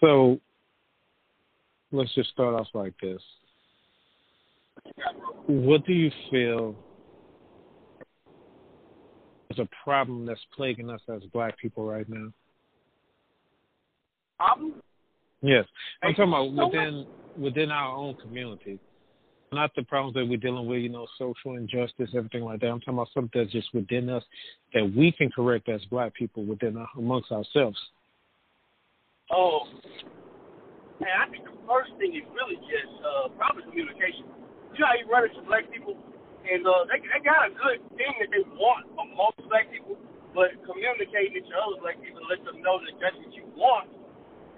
So let's just start off like this. What do you feel is a problem that's plaguing us as black people right now? Problem? Yes. I'm talking about so within within our own community. Not the problems that we're dealing with, you know, social injustice, everything like that. I'm talking about something that's just within us that we can correct as black people within our, amongst ourselves. Oh, man, I think the first thing is really just uh, probably communication. You know how you run into black people, and uh, they they got a good thing that they want amongst black people, but communicating to other black people to let them know that that's what you want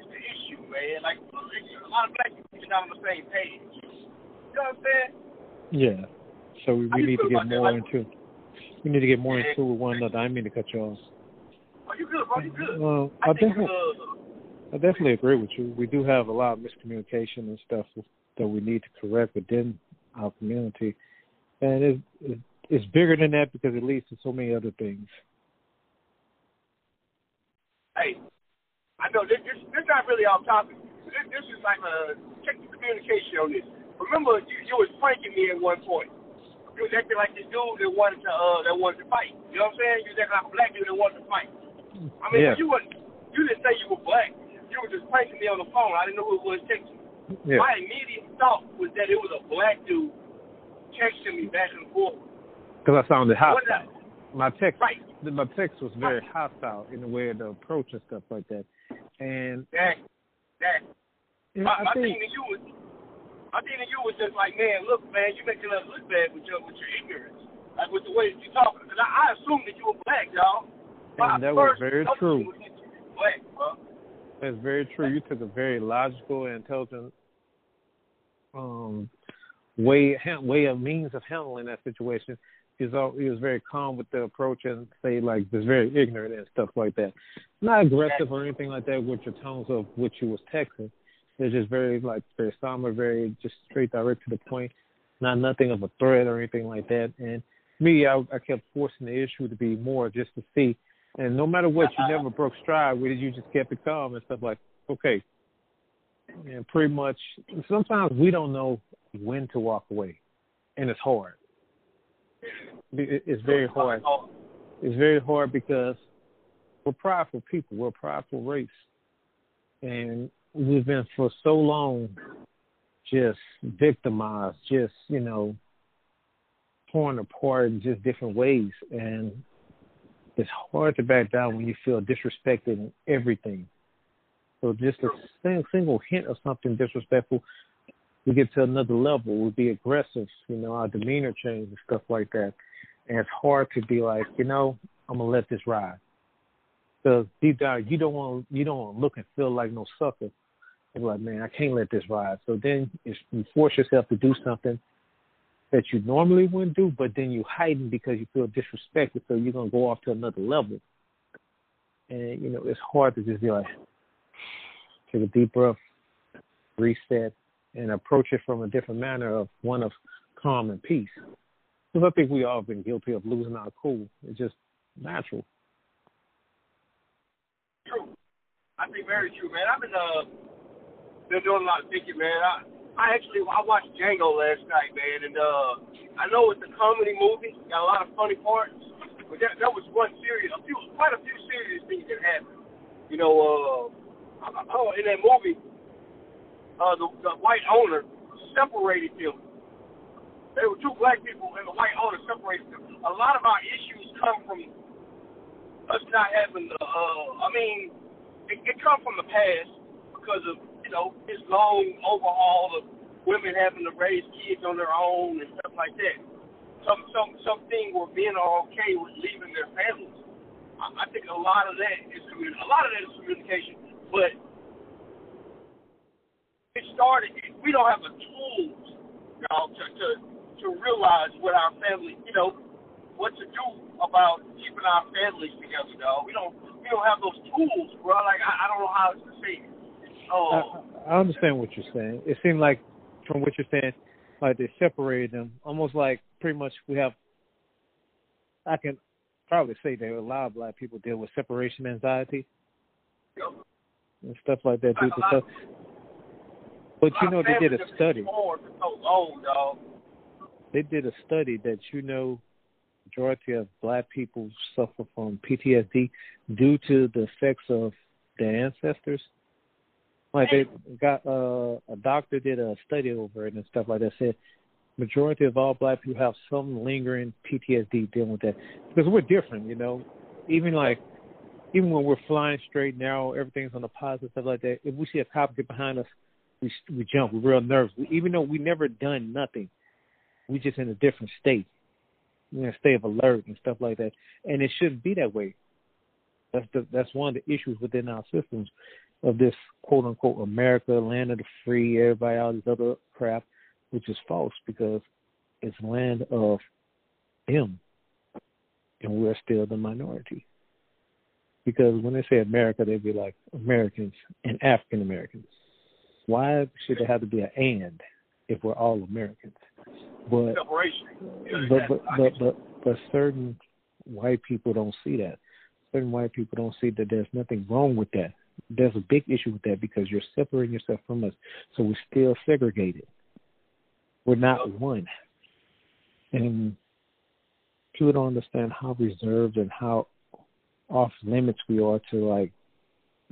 is the issue, man. Like a lot of black people are not on the same page. You know what I'm saying? Yeah. So we, we need to get more Like- into we need to get more Yeah. into with one another. I mean to cut you off. Are you good, bro? You good? Well, I I think uh, I definitely agree with you. We do have a lot of miscommunication and stuff that we need to correct within our community, and it's bigger than that because it leads to so many other things. hey, I know this this, this not really off topic. This, this is like a check the communication on this. Remember, you, you was pranking me at one point. You was acting like this dude that wanted to uh that wanted to fight. You know what I'm saying? You was acting like a black dude that wanted to fight. I mean, Yeah. you wasn't you didn't say you were black. You were just pranking me on the phone. I didn't know who it was texting. Yeah, My immediate thought was that it was a black dude texting me back and forth. because I sounded hostile. the- My text, Right. my text was very hostile in the way of the approach and stuff like that. And That that you know, my, I my think thing to you was, my thing to you was just like, man, look, man, you making us look bad with your with your ignorance, like with the way that you talking. Because I, I assumed that you were black, y'all. My And that was very true. was that you were Black, bro. That's very true. You took a very logical and intelligent um, way way of means of handling that situation. He was, he was very calm with the approach and say like was very ignorant and stuff like that. Not aggressive or anything like that with your tones of what you was texting. It's just very like very somber, very just straight direct to the point. Not nothing of a threat or anything like that. And me, I, I kept forcing the issue to be more just to see. And no matter what, you never broke stride with it. You just kept it calm and stuff like, okay. And pretty much, sometimes we don't know when to walk away, and it's hard. It's very hard. It's very hard because we're prideful people. We're a prideful race, and we've been for so long just victimized, just you know, torn apart in just different ways, and it's hard to back down when you feel disrespected in everything. So just a sing- single hint of something disrespectful, we get to another level. We'll be aggressive, you know, our demeanor change and stuff like that. And it's hard to be like, you know, I'm gonna let this ride. Because deep down, you don't want you don't want to look and feel like no sucker. You're like, man, I can't let this ride. So then you force yourself to do something that you normally wouldn't do, but then you hiding because you feel disrespected. So you're gonna go off to another level. And you know, it's hard to just be like, take a deep breath, reset, and approach it from a different manner of one of calm and peace. Because I think we all have been guilty of losing our cool. It's just natural. true. I think very true, man. I've been uh been doing a lot of thinking, man. I I actually I watched Django last night, man, and uh I know it's a comedy movie, got a lot of funny parts, but that that was one serious, a few quite a few serious things that happened. You know, uh oh in that movie, uh the the white owner separated them. They were two black people and the white owner separated them. A lot of our issues come from us not having the uh I mean it, it come from the past because of you know this long overhaul of women having to raise kids on their own and stuff like that. Some some something where men are okay with leaving their families. I, I think a lot of that is commun- a lot of that is communication, but it started. We don't have the tools, y'all, to to to realize what our family, you know, what to do about keeping our families together, dog. We don't we don't have those tools, bro. Like I, I don't know how to say it. Oh, I, I understand what you're saying. It seemed like, from what you're saying, like they separated them, almost like pretty much we have. I can probably say that a lot of black people deal with separation anxiety. know, and stuff like that due to stuff. But you know, they did a study. They did a study that you know, majority of black people suffer from PTSD due to the effects of their ancestors. Like they got uh, a doctor did a study over it and stuff like that. Said majority of all black people have some lingering PTSD dealing with that because we're different, you know. Even like even when we're flying straight, narrow, everything's on the positive stuff like that. If we see a cop get behind us, we we jump. We're real nervous. We, even though we never done nothing, we just in a different state. We're in a state of alert and stuff like that. And it shouldn't be that way. That's the that's one of the issues within our systems of this quote unquote America, land of the free, everybody, all this other crap, which is false because it's land of them, and we're still the minority. Because when they say America, they'd be like Americans and African Americans. Why should there have to be an and if we're all Americans? But but but but, but, but certain white people don't see that. Certain white people don't see that there's nothing wrong with that there's a big issue with that because you're separating yourself from us. So we're still segregated. We're not one. And people don't understand how reserved and how off limits we are to like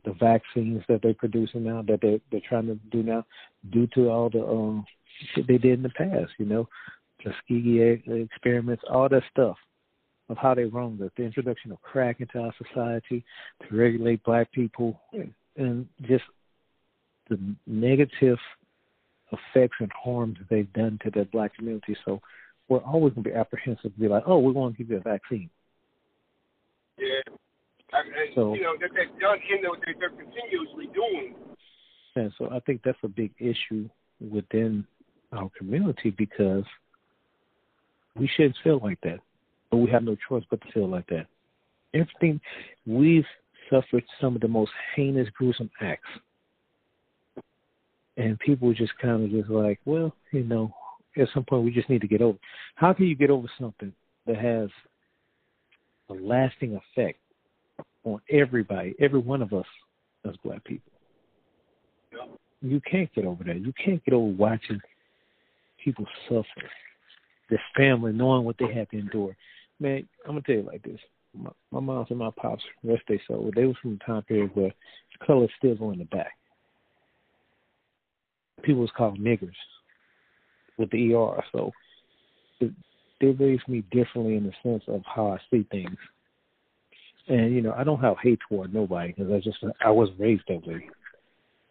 the vaccines that they're producing now that they they're trying to do now due to all the um shit they did in the past, you know, Tuskegee experiments, all that stuff of how they wronged us, the introduction of crack into our society to regulate black people, and just the negative effects and harms that they've done to the black community. So we're always going to be apprehensive to be like, oh, we're going to give you a vaccine. Yeah. I mean, so, you know, that they've done in the, they're continuously doing. And so I think that's a big issue within our community because we shouldn't feel like that but we have no choice but to feel like that. Everything we've suffered some of the most heinous, gruesome acts, and people just kind of just like, well, you know, at some point we just need to get over. How can you get over something that has a lasting effect on everybody, every one of us as black people? You can't get over that. You can't get over watching people suffer. This family knowing what they have to endure man, I'm gonna tell you like this. My, my mom's and my pops, rest they soul, they was from a time period where color still go in the back. People was called niggers with the ER, so they raised me differently in the sense of how I see things. And you know, I don't have hate toward nobody because I just I was raised that way.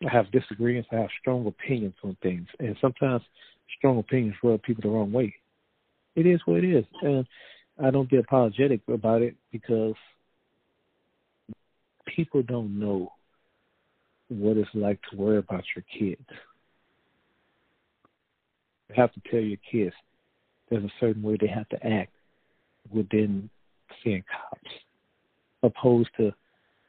I have disagreements. I have strong opinions on things, and sometimes strong opinions rub people the wrong way. It is what it is, and I don't get apologetic about it because people don't know what it's like to worry about your kids. You have to tell your kids there's a certain way they have to act within seeing cops, opposed to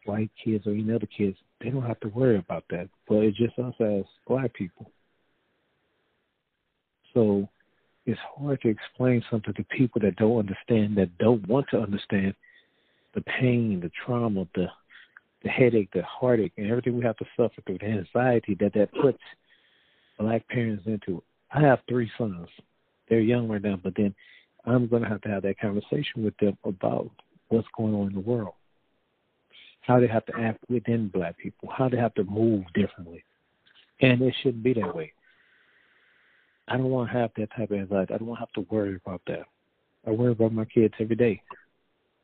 white kids or any other kids. They don't have to worry about that. But it's just us as black people. So it's hard to explain something to people that don't understand, that don't want to understand the pain, the trauma, the the headache, the heartache, and everything we have to suffer through, the anxiety that that puts black parents into. I have three sons. They're young right now, but then I'm going to have to have that conversation with them about what's going on in the world, how they have to act within black people, how they have to move differently, and it shouldn't be that way. I don't want to have that type of anxiety. I don't want to have to worry about that. I worry about my kids every day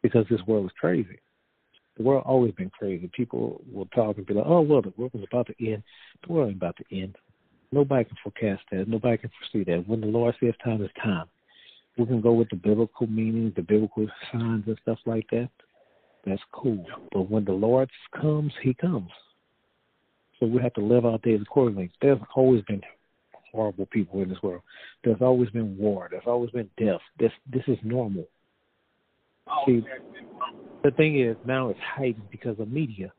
because this world is crazy. The world always been crazy. People will talk and be like, "Oh, well, the world is about to end." The world ain't about to end. Nobody can forecast that. Nobody can foresee that. When the Lord says time is time, we can go with the biblical meanings, the biblical signs and stuff like that. That's cool. But when the Lord comes, He comes. So we have to live our days accordingly. There's always been horrible people in this world. There's always been war. There's always been death. This this is normal. Oh, See, the thing is now it's heightened because of media.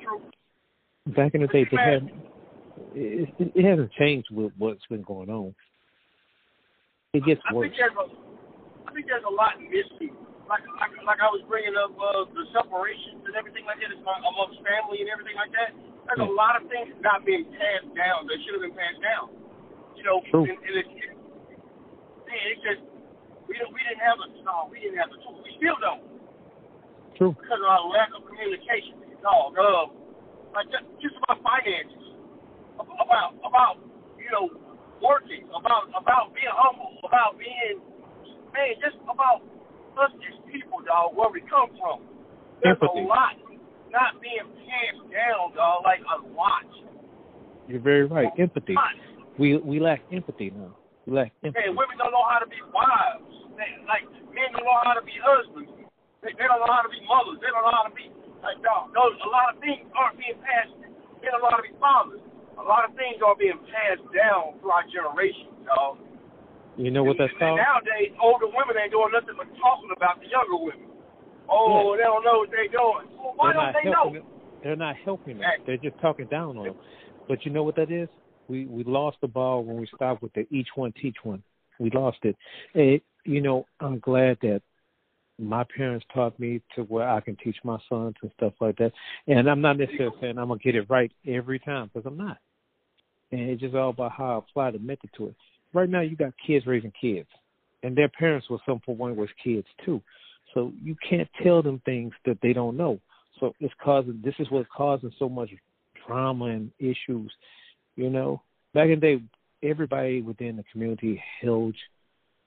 True. Back in the day, they had it, it, it hasn't changed with what's been going on. It gets I worse. Think there's a, I think there's a lot missing like like like I was bringing up uh, the separations and everything like that amongst family and everything like that. There's a lot of things not being passed down that should have been passed down. You know, True. and, and it, it, man, it's just we don't we didn't have a no, we didn't have a tool. We still don't. True. Because of our lack of communication. No, uh, like just, just about finances, about about you know working, about about being humble, about being man, just about us as people, dog, where we come from. There's Empathy. a lot not being passed down, dog, like a lot. You're very right. Empathy. We we lack empathy now. We lack empathy. Hey, women don't know how to be wives. They, like men don't know how to be husbands. They, they don't know how to be mothers. They don't know how to be like dog. Those a lot of things aren't being passed. They don't know how to be fathers. A lot of things are being passed down through our generation, dog. You know what that's and, called? and nowadays, older women ain't doing nothing but talking about the younger women. Oh, they don't know what they're doing. Well, why They're don't they know? them. They're not helping them. They're just talking down on them. But you know what that is? We we lost the ball when we stopped with the each one teach one. We lost it. And you know, I'm glad that my parents taught me to where I can teach my sons and stuff like that. And I'm not necessarily saying I'm gonna get it right every time because I'm not. And it's just all about how I apply the method to it. Right now, you got kids raising kids, and their parents were some point was kids too. So you can't tell them things that they don't know. So it's causing this is what's causing so much drama and issues. You know, back in the day, everybody within the community held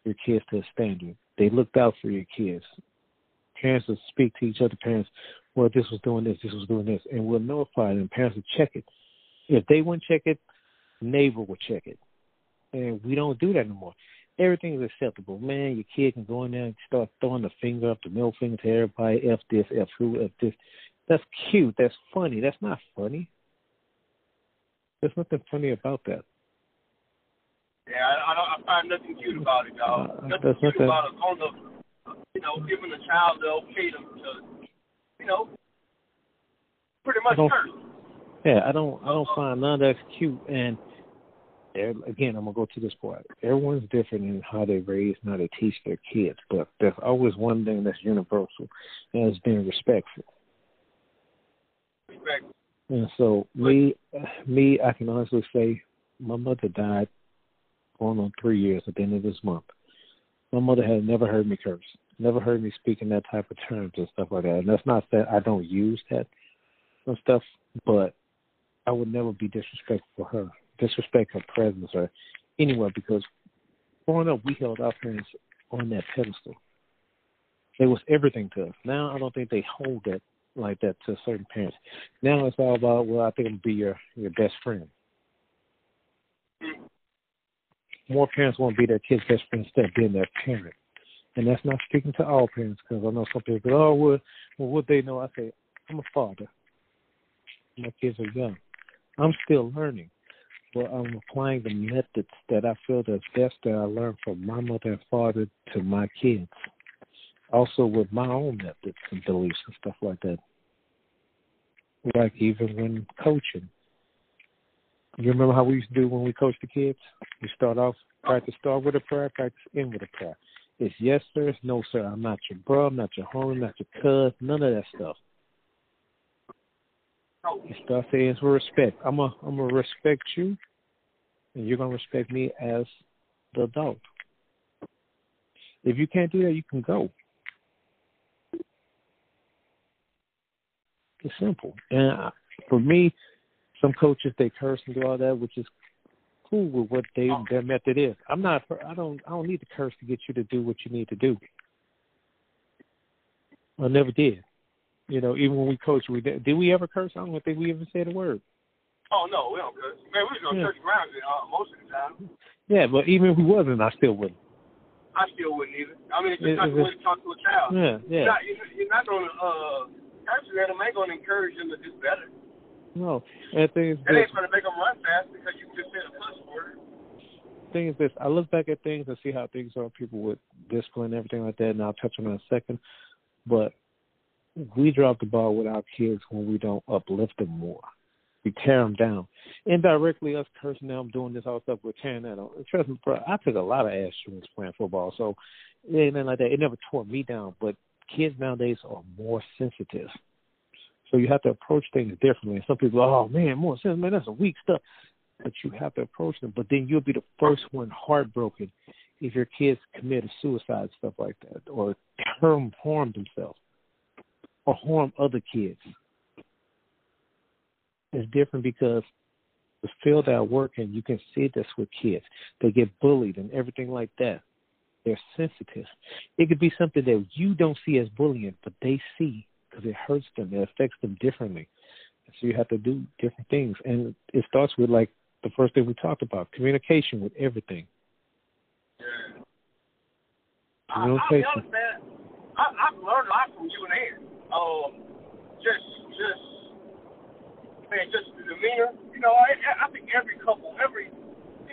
your kids to a standard. They looked out for your kids. Parents would speak to each other. Parents, well, this was doing this, this was doing this, and we'll notify them. Parents would check it. If they wouldn't check it, neighbor would check it. And we don't do that anymore. Everything is acceptable. Man, your kid can go in there and start throwing the finger up, the middle finger to everybody. F this, F who, F this. That's cute. That's funny. That's not funny. There's nothing funny about that. Yeah, I, I, don't, I find nothing cute about it, dog. Uh, nothing that's cute nothing- about it on the, you know, giving the child the okay to, to you know, pretty much curse. Yeah, I don't I don't find none of that's cute and again, I'm gonna go to this part. Everyone's different in how they raise and how they teach their kids, but there's always one thing that's universal, and it's being respectful. Respect. And so me, me, I can honestly say, my mother died going on three years at the end of this month. My mother had never heard me curse, never heard me speak in that type of terms and stuff like that. And that's not that I don't use that and stuff, but I would never be disrespectful for her, disrespect her presence or anywhere because growing up we held our parents on that pedestal. It was everything to us. Now I don't think they hold that like that to certain parents. Now it's all about well, I think I'm be your your best friend. More parents want to be their kids' best friend instead of being their parent, and that's not speaking to all parents because I know some people go, oh well, well, what they know? I say I'm a father. My kids are young. I'm still learning, but I'm applying the methods that I feel that's best that I learned from my mother and father to my kids. Also with my own methods and beliefs and stuff like that. Like even when coaching. You remember how we used to do when we coached the kids? We start off practice start with a prayer, practice end with a prayer. It's yes sir, it's no sir. I'm not your bro, I'm not your homie, not your cuz, none of that stuff. Start saying respect. I'm a I'm gonna respect you and you're gonna respect me as the adult. If you can't do that, you can go. It's simple. And for me, some coaches they curse and do all that, which is cool with what they their method is. I'm not. I don't. I don't need to curse to get you to do what you need to do. I never did. You know, even when we coached, we did. Did we ever curse? I don't think we ever said a word. Oh no, we don't curse. Man, we was gonna Yeah. church around uh, most of the time. Yeah, but even if we wasn't, I still wouldn't. I still wouldn't either. I mean, it's It- just not the way to talk to a child. Yeah, You're yeah. not, you're, you're not gonna uh, curse at them. Ain't gonna encourage them to do better. No, and the thing is, That ain't gonna make them run fast because you just said a cuss word. thing is this. I look back at things and see how things are. People with discipline and everything like that, and I'll touch on that in a second. But we drop the ball with our kids when we don't uplift them more. We tear them down. Indirectly, us cursing them, doing this all stuff, we're tearing that on. Trust me, bro, I took a lot of ass shootings playing football, so it ain't nothing like that. It never tore me down, but kids nowadays are more sensitive. So you have to approach things differently. And some people, oh man, more sensitive, man, that's a weak stuff. But you have to approach them. But then you'll be the first one heartbroken if your kids committed suicide, stuff like that, or harm themselves, or harm other kids. It's different because the field I work in, you can see this with kids. They get bullied and everything like that. They're sensitive. It could be something that you don't see as bullying, but they see because it hurts them. It affects them differently. So you have to do different things, and it starts with like the first thing we talked about: communication with everything. Yeah. I, I'll be honest, man. I, I've learned a lot from you and Aaron. Um, just, just, man, just the demeanor. You know, I, I think every couple, every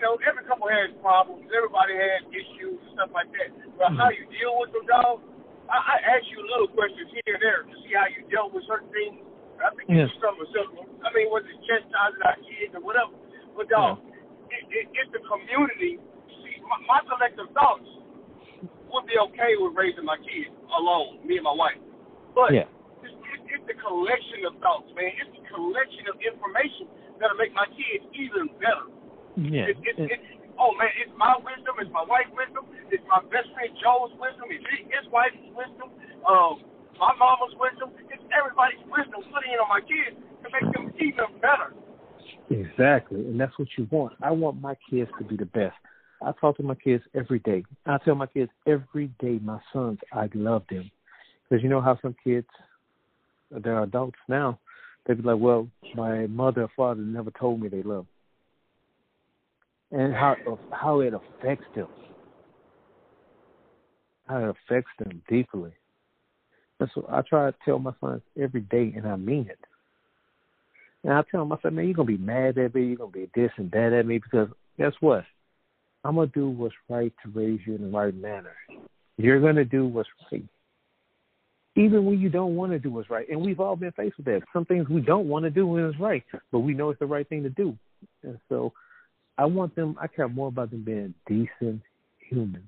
you know, every couple has problems. Everybody has issues and stuff like that. But mm-hmm. how you deal with them, dog, I, I ask you little questions here and there to see how you dealt with certain things. I think yeah. it's something simple. I mean, was it chastising our kids or whatever? But dog, yeah. it, it, it's the community. See, my, my collective thoughts would be okay with raising my kids alone, me and my wife. But yeah. it's, it's, it's the collection of thoughts, man. It's the collection of information that'll make my kids even better. Yeah. It, it, it, oh man, it's my wisdom, it's my wife's wisdom, it's my best friend Joe's wisdom, it's his wife's wisdom, um, my mama's wisdom, it's everybody's wisdom putting it on my kids to make them even better. Exactly, and that's what you want. I want my kids to be the best. I talk to my kids every day. I tell my kids every day, my sons, I love them. Because you know how some kids, they're adults now, they'd be like, well, my mother or father never told me they love and how how it affects them, how it affects them deeply. And so I try to tell my sons every day, and I mean it. And I tell them, I said, man, you're gonna be mad at me, you're gonna be this and that at me because guess what? I'm gonna do what's right to raise you in the right manner. You're gonna do what's right. Even when you don't want to do what's right. And we've all been faced with that. Some things we don't want to do when it's right, but we know it's the right thing to do. And so I want them. I care more about them being decent humans,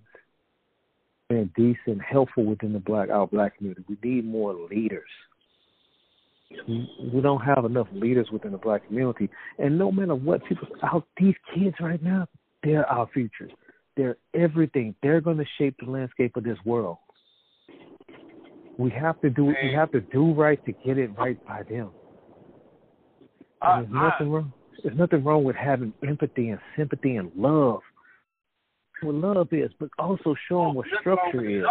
being decent, helpful within the black our black community. We need more leaders. We don't have enough leaders within the black community, and no matter what people out, these kids right now, they're our futures. They're everything. They're going to shape the landscape of this world. We have to do. We have to do right to get it right by them. Uh, there's nothing wrong. There's nothing wrong with having empathy and sympathy and love. What love is, but also show oh, them what structure is.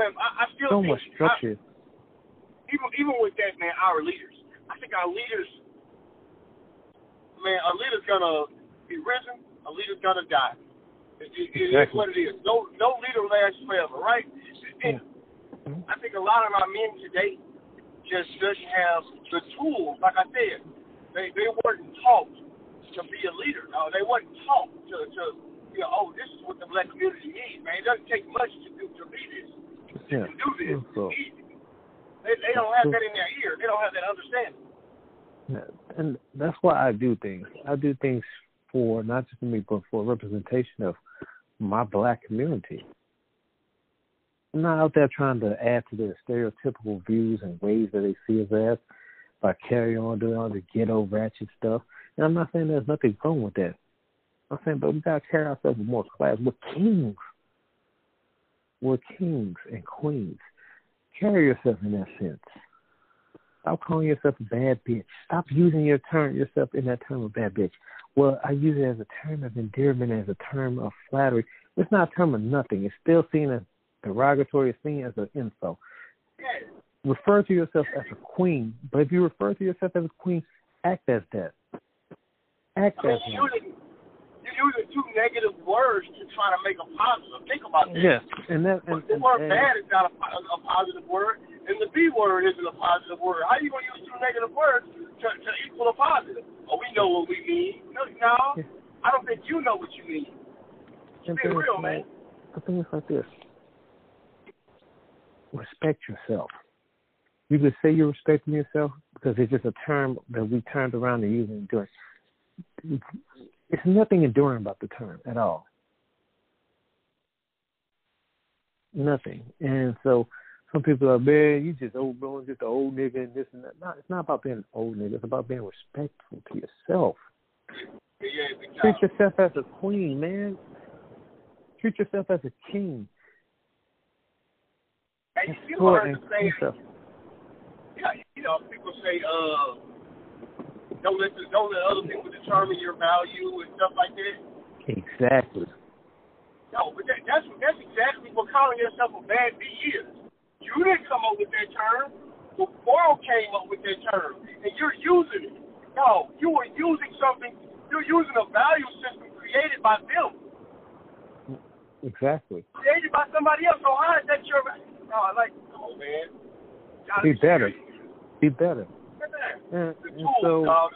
Man, I, I still show them what structure is. Even even with that, man, our leaders. I think our leaders, man, a leader's gonna be risen. A leader's gonna die. It, it, exactly. it is what it is. No no leader lasts forever, right? And yeah. I think a lot of our men today just doesn't have the tools. Like I said, they they weren't taught to be a leader. No, they weren't taught to to you know, oh, this is what the black community needs, man. It doesn't take much to do to be this. Yeah. To do this. So, they they don't have that in their ear. They don't have that understanding. Yeah, and that's why I do things. I do things for not just for me, but for representation of my black community. Not out there trying to add to their stereotypical views and ways that they see us as by carry on doing all the ghetto ratchet stuff. And I'm not saying there's nothing wrong with that. I'm saying, but we gotta carry ourselves with more class. We're kings. We're kings and queens. Carry yourself in that sense. Stop calling yourself a bad bitch. Stop using your term yourself in that term of bad bitch. Well, I use it as a term of endearment, as a term of flattery. It's not a term of nothing. It's still seen as derogatory. Seen as an insult refer to yourself as a queen, but if you refer to yourself as a queen, act as that. Act I mean, as you're using, you're using two negative words to try to make a positive. Think about that. Yes, and that and, the word and, bad is not a, a positive word, and the B word isn't a positive word. How are you going to use two negative words to, to equal a positive? Oh, we know what we mean. No, no yeah. I don't think you know what you mean. Be real, man. I think it's like this. Respect yourself you could say you're respecting yourself because it's just a term that we turned around and and doing. It's nothing enduring about the term at all. Nothing. And so some people are man, you just old bro, just an old nigga and this and that. No, it's not about being an old nigga. It's about being respectful to yourself. Treat yourself as a queen, man. Treat yourself as a king. You heard the saying, yeah, you know, people say, uh, don't let the, don't let other people determine your value and stuff like that. Exactly. No, but that, that's that's exactly what calling yourself a bad B is. You didn't come up with that term. The world came up with that term, and you're using it. No, you were using something. You're using a value system created by them. Exactly. Created by somebody else. So how is that your? Oh, like, come on, man. Be better. Be better. And, and so, dog,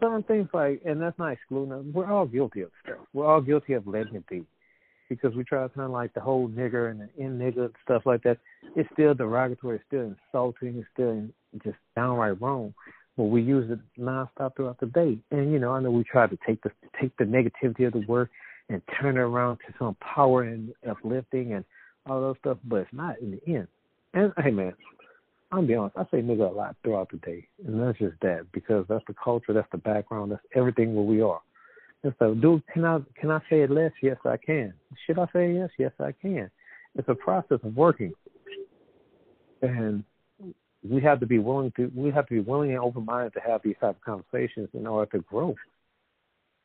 Some things like, and that's not excluding them. We're all guilty of stuff. We're all guilty of letting it be, because we try to kind of like the whole nigger and the in nigger stuff like that. It's still derogatory. It's still insulting. It's still just downright wrong. But we use it nonstop throughout the day. And you know, I know we try to take the take the negativity of the word and turn it around to some power and uplifting and all those stuff, but it's not in the end. And hey, man, I'm be honest. I say nigga a lot throughout the day, and that's just that because that's the culture, that's the background, that's everything where we are. And so, dude, can I can I say it less? Yes, I can. Should I say yes? Yes, I can. It's a process of working, and we have to be willing to we have to be willing and open minded to have these type of conversations in order to grow.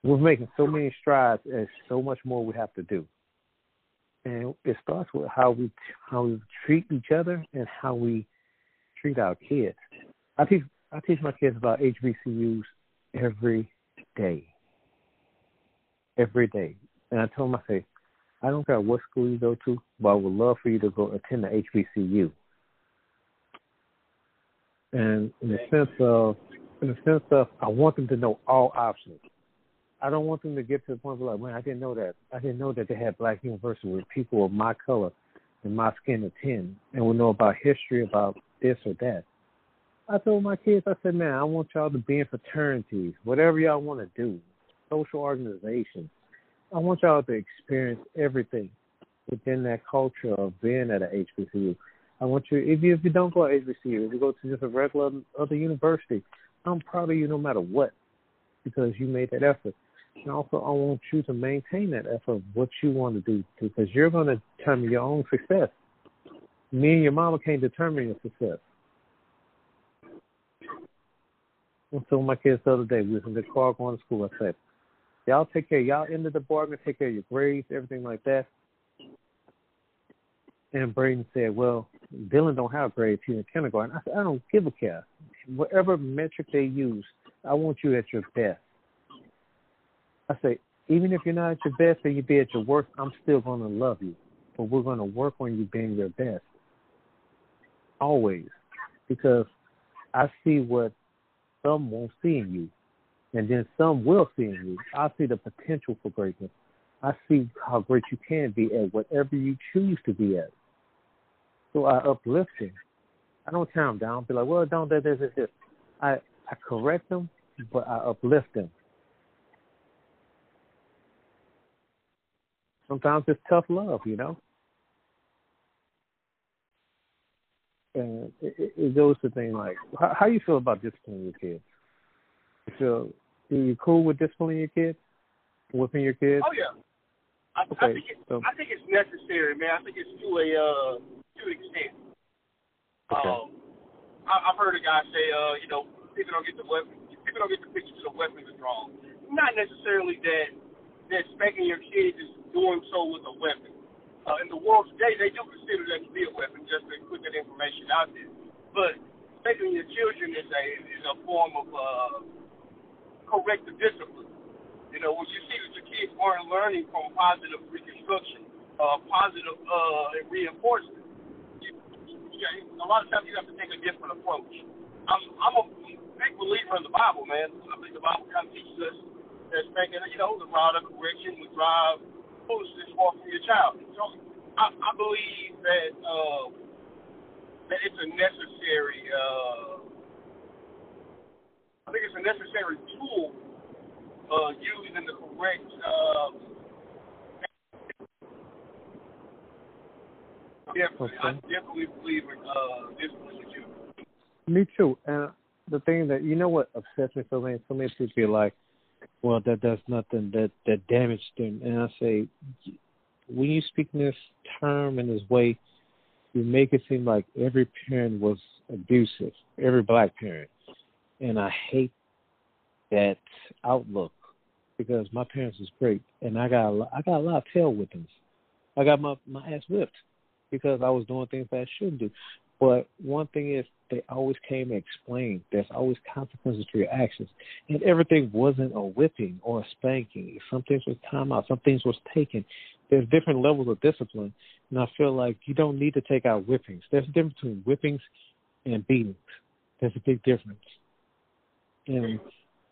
We're making so many strides, and so much more we have to do. And it starts with how we how we treat each other and how we treat our kids. I teach I teach my kids about HBCUs every day. Every day. And I tell them I say, I don't care what school you go to, but I would love for you to go attend the HBCU. And in the sense of in the sense of I want them to know all options. I don't want them to get to the point where like, man, I didn't know that. I didn't know that they had black universities with people of my color and my skin attend and would know about history, about this or that. I told my kids, I said, man, I want y'all to be in fraternities, whatever y'all want to do, social organizations. I want y'all to experience everything within that culture of being at a HBCU. I want you, if you if you don't go to HBCU, if you go to just a regular other university, I'm proud of you no matter what, because you made that effort. And also, I want you to maintain that effort of what you want to do, because you're going to determine your own success. Me and your mama can't determine your success. I told my kids the other day, we was in the car going to school. I said, y'all take care, y'all of the bargain, take care of your grades, everything like that. And Braden said, well, Dylan don't have grades. He's in kindergarten. I said, I don't give a care. Whatever metric they use, I want you at your best. I say, even if you're not at your best and you be at your worst, I'm still going to love you. But we're going to work on you being your best. Always. Because I see what some won't see in you. And then some will see in you. I see the potential for greatness. I see how great you can be at whatever you choose to be at. So I uplift him. I don't tear him down. Be like, well, don't that this, this, this. I I correct them, but I uplift them. Sometimes it's tough love, you know. and it, it goes to things like how, how you feel about disciplining your kids. You feel are you cool with disciplining your kids, whipping your kids? Oh yeah. I, okay, I think it, so, I think it's necessary, man. I think it's to a uh, to an extent. Okay. Um, I, I've heard a guy say, uh, you know, people don't get the weapon, people don't get the picture to the weapons is wrong. Not necessarily that that spanking your kids is doing so with a weapon uh, in the world today, they do consider that to be a weapon, just to put that information out there. But taking your children is a is a form of uh, corrective discipline. You know, when you see that your kids aren't learning from positive reconstruction, uh, positive uh, reinforcement, you, a lot of times you have to take a different approach. I'm I'm a big believer in the Bible, man. I think the Bible kind of teaches us that making, you know, the rod of correction would drive foolishness far from your child. So I, I believe that uh, that it's a necessary. Uh, I think it's a necessary tool uh, used in the correct. Uh, definitely, okay. I definitely believe in uh, discipline with you. Me too. And the thing that you know what upsets me so many so many people be like, well, that does nothing that that damaged them, and I say, when you speak in this term in this way, you make it seem like every parent was abusive, every black parent, and I hate that outlook because my parents was great, and I got I got a lot of tail whippings. I got my my ass whipped because I was doing things that I shouldn't do. But one thing is, they always came and explained there's always consequences to your actions, and everything wasn't a whipping or a spanking. Some things was time out, some things was taken. There's different levels of discipline, and I feel like you don't need to take out whippings. There's a difference between whippings and beatings. There's a big difference. And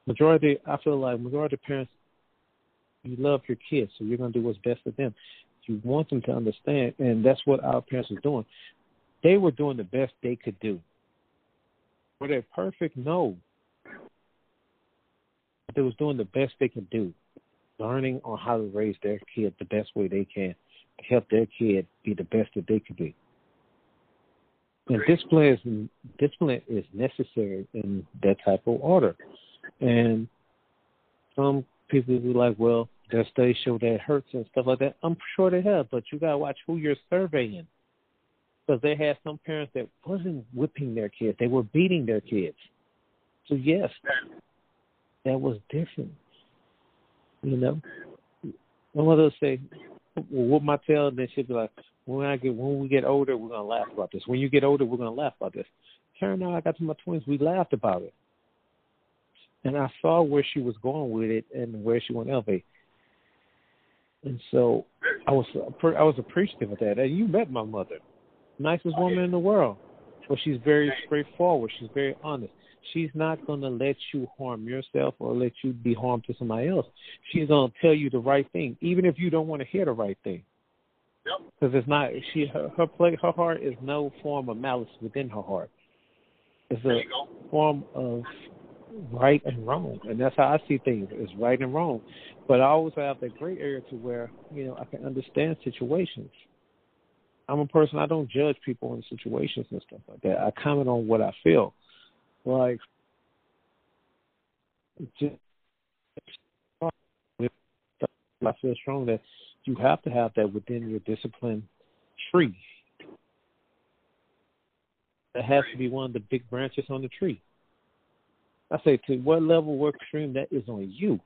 majority, I feel like majority of parents, you love your kids, so you're gonna do what's best for them. You want them to understand, and that's what our parents were doing. They were doing the best they could do. Were they perfect? No. They was doing the best they could do, learning on how to raise their kid the best way they can, to help their kid be the best that they could be. And discipline is discipline is necessary in that type of order. And some people be like, well, their studies show that it hurts and stuff like that. I'm sure they have, but you gotta watch who you're surveying, because they had some parents that wasn't whipping their kids; they were beating their kids. So yes, that was different. You know, my mother would say, "Well, my tail?" And then she'd be like, "When I get when we get older, we're gonna laugh about this. When you get older, we're gonna laugh about this." Turned out, I got to my twenties, we laughed about it and I saw where she was going with it and where she went elevate. And so I was I was appreciative of that. And you met my mother, nicest woman in the world. But she's very straightforward. She's very honest. She's not going to let you harm yourself or let you be harmed to somebody else. She's going to tell you the right thing, even if you don't want to hear the right thing. Because it's not she her her play her heart is no form of malice within her heart. It's a form of right and wrong, and that's how I see things: is right and wrong. But I always have that gray area to where you know I can understand situations. I'm a person I don't judge people in situations and stuff like that. I comment on what I feel. Like just I feel strong that you have to have that within your discipline tree. That has to be one of the big branches on the tree. I say to what level, what extreme that is on you.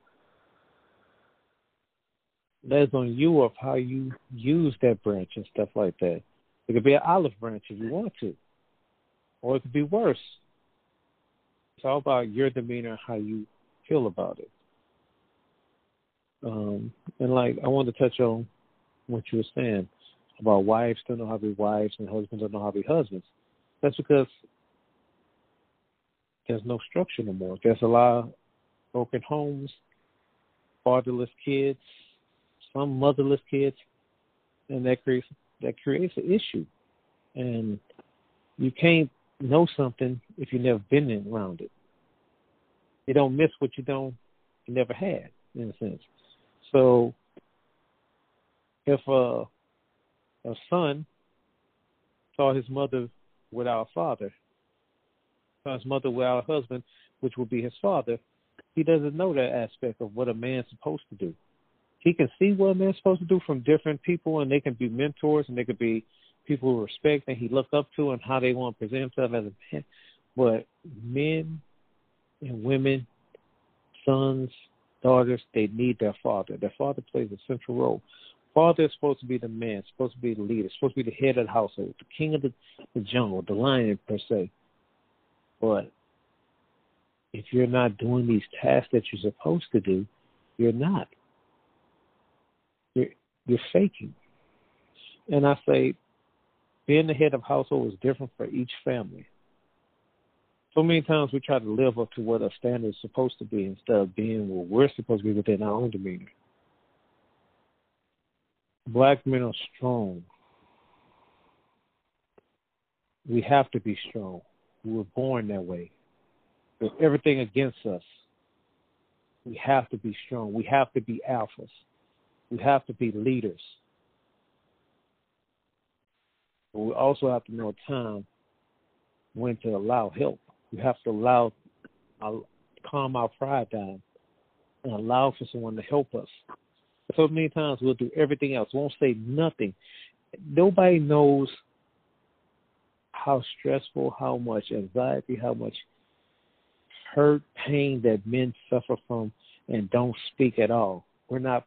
That's on you of how you use that branch and stuff like that. It could be an olive branch if you want to, or it could be worse. It's all about your demeanor, how you feel about it. Um, and like I wanted to touch on what you were saying about wives don't know how to be wives and husbands don't know how to be husbands. That's because there's no structure no more. There's a lot of broken homes, fatherless kids, some motherless kids, and that creates that creates an issue. And you can't know something if you've never been around it. You don't miss what you don't you never had, in a sense. So if a a son saw his mother without a father, saw his mother without a husband, which would be his father, he doesn't know that aspect of what a man's supposed to do. He can see what a man's supposed to do from different people, and they can be mentors, and they could be people who respect and he look up to, and how they want to present himself as a man. But men and women, sons, daughters, they need their father. Their father plays a central role. Father is supposed to be the man, supposed to be the leader, supposed to be the head of the household, the king of the, the jungle, the lion per se. But if you're not doing these tasks that you're supposed to do, you're not. You're faking. And I say being the head of household is different for each family. So many times we try to live up to what a standard is supposed to be instead of being what we're supposed to be within our own demeanor. Black men are strong. We have to be strong. We were born that way. With everything against us, we have to be strong. We have to be alphas. We have to be leaders. But we also have to know time when to allow help. We have to allow, uh, calm our pride down and allow for someone to help us. So many times we'll do everything else, won't say nothing. Nobody knows how stressful, how much anxiety, how much hurt, pain that men suffer from and don't speak at all. We're not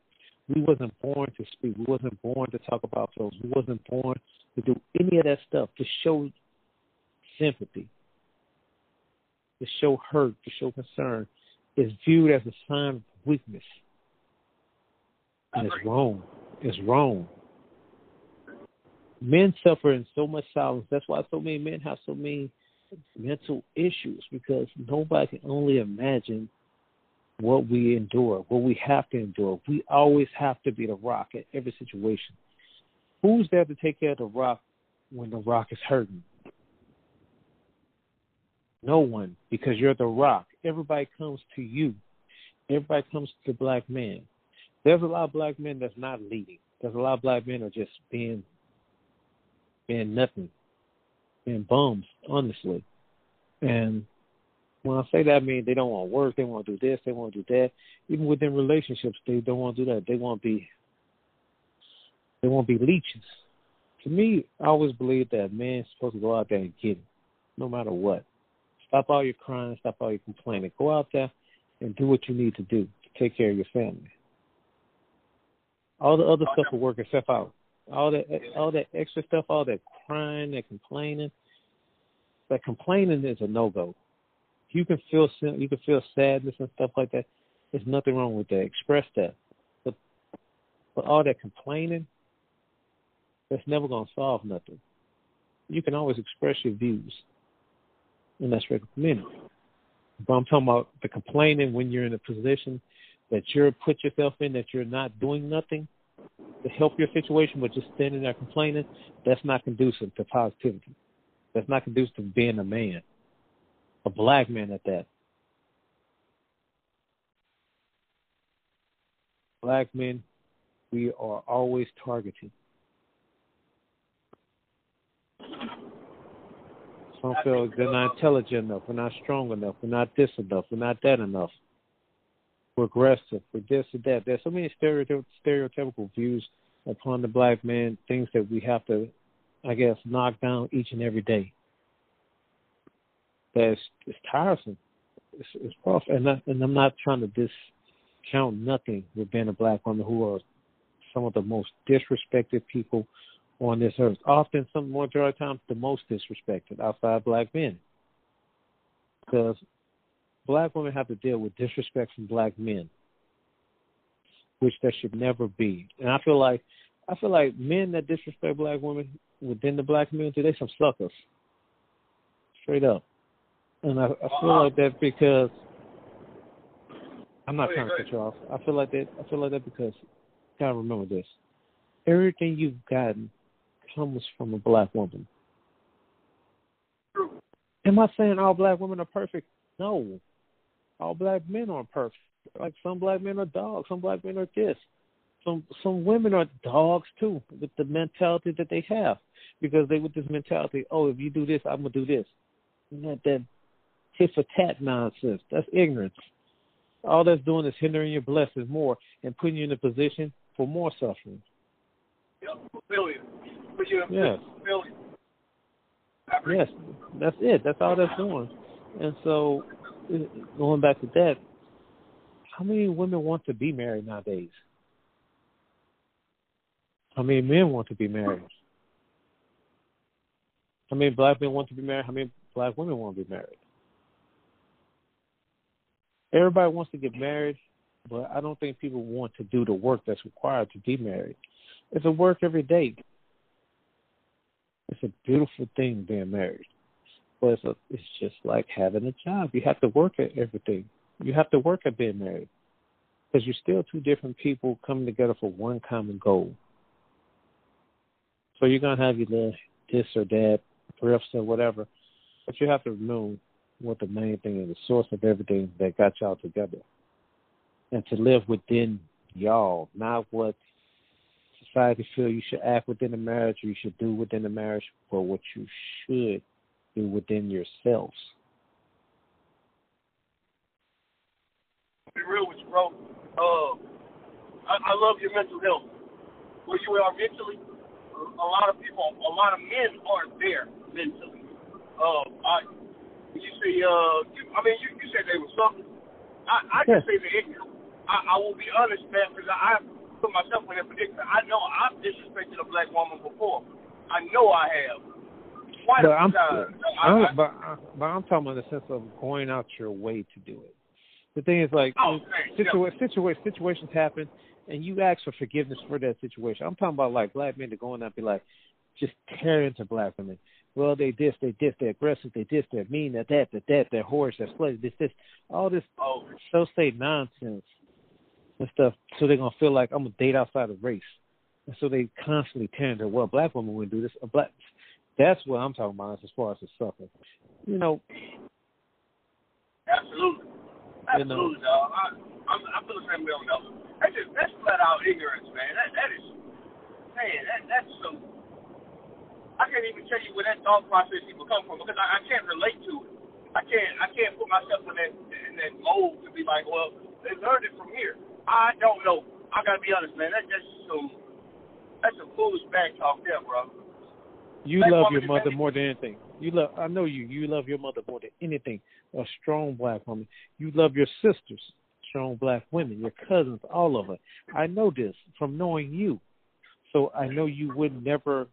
we wasn't born to speak. We wasn't born to talk about those. We wasn't born to do any of that stuff to show sympathy, to show hurt, to show concern is viewed as a sign of weakness. And it's wrong. It's wrong. Men suffer in so much silence. That's why so many men have so many mental issues because nobody can only imagine what we endure, what we have to endure. We always have to be the rock in every situation. Who's there to take care of the rock when the rock is hurting? No one, because you're the rock. Everybody comes to you. Everybody comes to the black man. There's a lot of black men that's not leading. There's a lot of black men are just being being nothing, being bums, honestly. And when I say that, I mean they don't want to work, they want to do this, they want to do that. Even within relationships, they don't want to do that. They want to be, they want to be leeches. To me, I always believe that man's supposed to go out there and get it, no matter what. Stop all your crying, stop all your complaining. Go out there and do what you need to do to take care of your family. All the other stuff will work itself out. All that, all that extra stuff, all that crying, that complaining, that complaining is a no go you can feel you can feel sadness and stuff like that. There's nothing wrong with that. Express that. But but all that complaining, that's never gonna solve nothing. You can always express your views, and that's recommended. But I'm talking about the complaining when you're in a position that you're put yourself in that you're not doing nothing to help your situation, but just standing there complaining. That's not conducive to positivity. That's not conducive to being a man a black man at that. Black men, we are always targeted. Some feel they're not intelligent enough, we're not strong enough, we're not this enough, we're not that enough. We're aggressive, we're this or that. There's so many stereotypical views upon the black man, things that we have to, I guess, knock down each and every day that it's, it's tiresome. It's, it's rough, and I, and I'm not trying to discount nothing with being a black woman who are some of the most disrespected people on this earth. Often, some majority of times, the most disrespected outside black men, because black women have to deal with disrespect from black men, which there should never be. And I feel like I feel like men that disrespect black women within the black community, they some suckers. Straight up. And I, I feel like that because I'm not trying to cut you off. I feel like that. I feel like that because gotta remember this: everything you've gotten comes from a black woman. Am I saying all black women are perfect? No, all black men aren't perfect. Like some black men are dogs, some black men are this. Some some women are dogs too, with the mentality that they have, because they with this mentality. Oh, if you do this, I'm gonna do this. And that that tit for tat nonsense. That's ignorance. All that's doing is hindering your blessings more and putting you in a position for more suffering. Yep, failure. Put you in yes. failure. Yes, that's it. That's all that's doing. And so, going back to that, how many women want to be married nowadays? How many men want to be married? How many black men want to be married? How many black women want to be married? Everybody wants to get married, but I don't think people want to do the work that's required to be married. It's a work every day. It's a beautiful thing being married, but it's a, it's just like having a job. You have to work at everything. You have to work at being married because you're still two different people coming together for one common goal. So you're gonna have your little this or that, drifts or whatever, but you have to know what the main thing is, the source of everything that got y'all together. And to live within y'all, not what society feel you should act within the marriage, or you should do within the marriage, or what you should do within yourselves. Be real with you, bro. Uh, I, I love your mental health. Where you are mentally, a lot of people, a lot of men aren't there mentally. Uh, I, you say, uh, I mean, you, you said they were something. I, I yeah. can say the ignorant. I, I will be honest, man, because I, I put myself in that predicament. I know I've disrespected a black woman before. I know I have. Quite but I'm, time. I'm, I, but, but I'm talking about the sense of going out your way to do it. The thing is, like, oh, situa- yeah. situa- situations happen, and you ask for forgiveness for that situation. I'm talking about like black men to go in and be like, just tear into black women. Well, they this, they this, they're aggressive, they this, they're mean, they're that, they're that, they're whores, they're sluts, this, this, all this oh. so say nonsense and stuff. So they're gonna feel like I'm gonna date outside of race, and so they constantly tear into well, black women wouldn't do this. A black, that's what I'm talking about as far as the suffering. You know. Absolutely. Absolutely, you know, dog. I, I'm, I feel the same way on that. That's just that's flat out ignorance, man. That that is, man. That that's some. I can't even tell you where that thought process even come from because I, I can't relate to it. I can't I can't put myself in that in that mold to be like, well, they learned it from here. I don't know. I gotta be honest, man. That, that's some that's some foolish back talk there, bro. You black love your mother more than anything. You love. I know you. You love your mother more than anything. A strong black woman. You love your sisters, strong black women, your cousins, all of it. I know this from knowing you. So I know you would never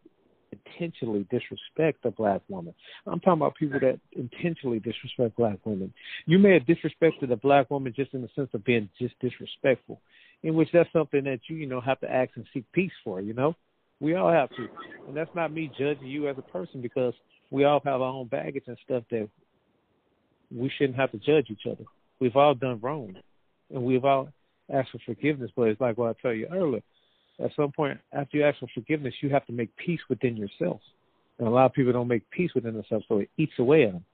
intentionally disrespect a black woman. I'm talking about people that intentionally disrespect black women. You may have disrespected a black woman just in the sense of being just disrespectful, in which that's something that you, you know, have to ask and seek peace for, you know? We all have to. And that's not me judging you as a person because we all have our own baggage and stuff that we shouldn't have to judge each other. We've all done wrong. And we've all asked for forgiveness, but it's like what I tell you earlier. At some point, after you ask for forgiveness, you have to make peace within yourself. And a lot of people don't make peace within themselves, so it eats away at them.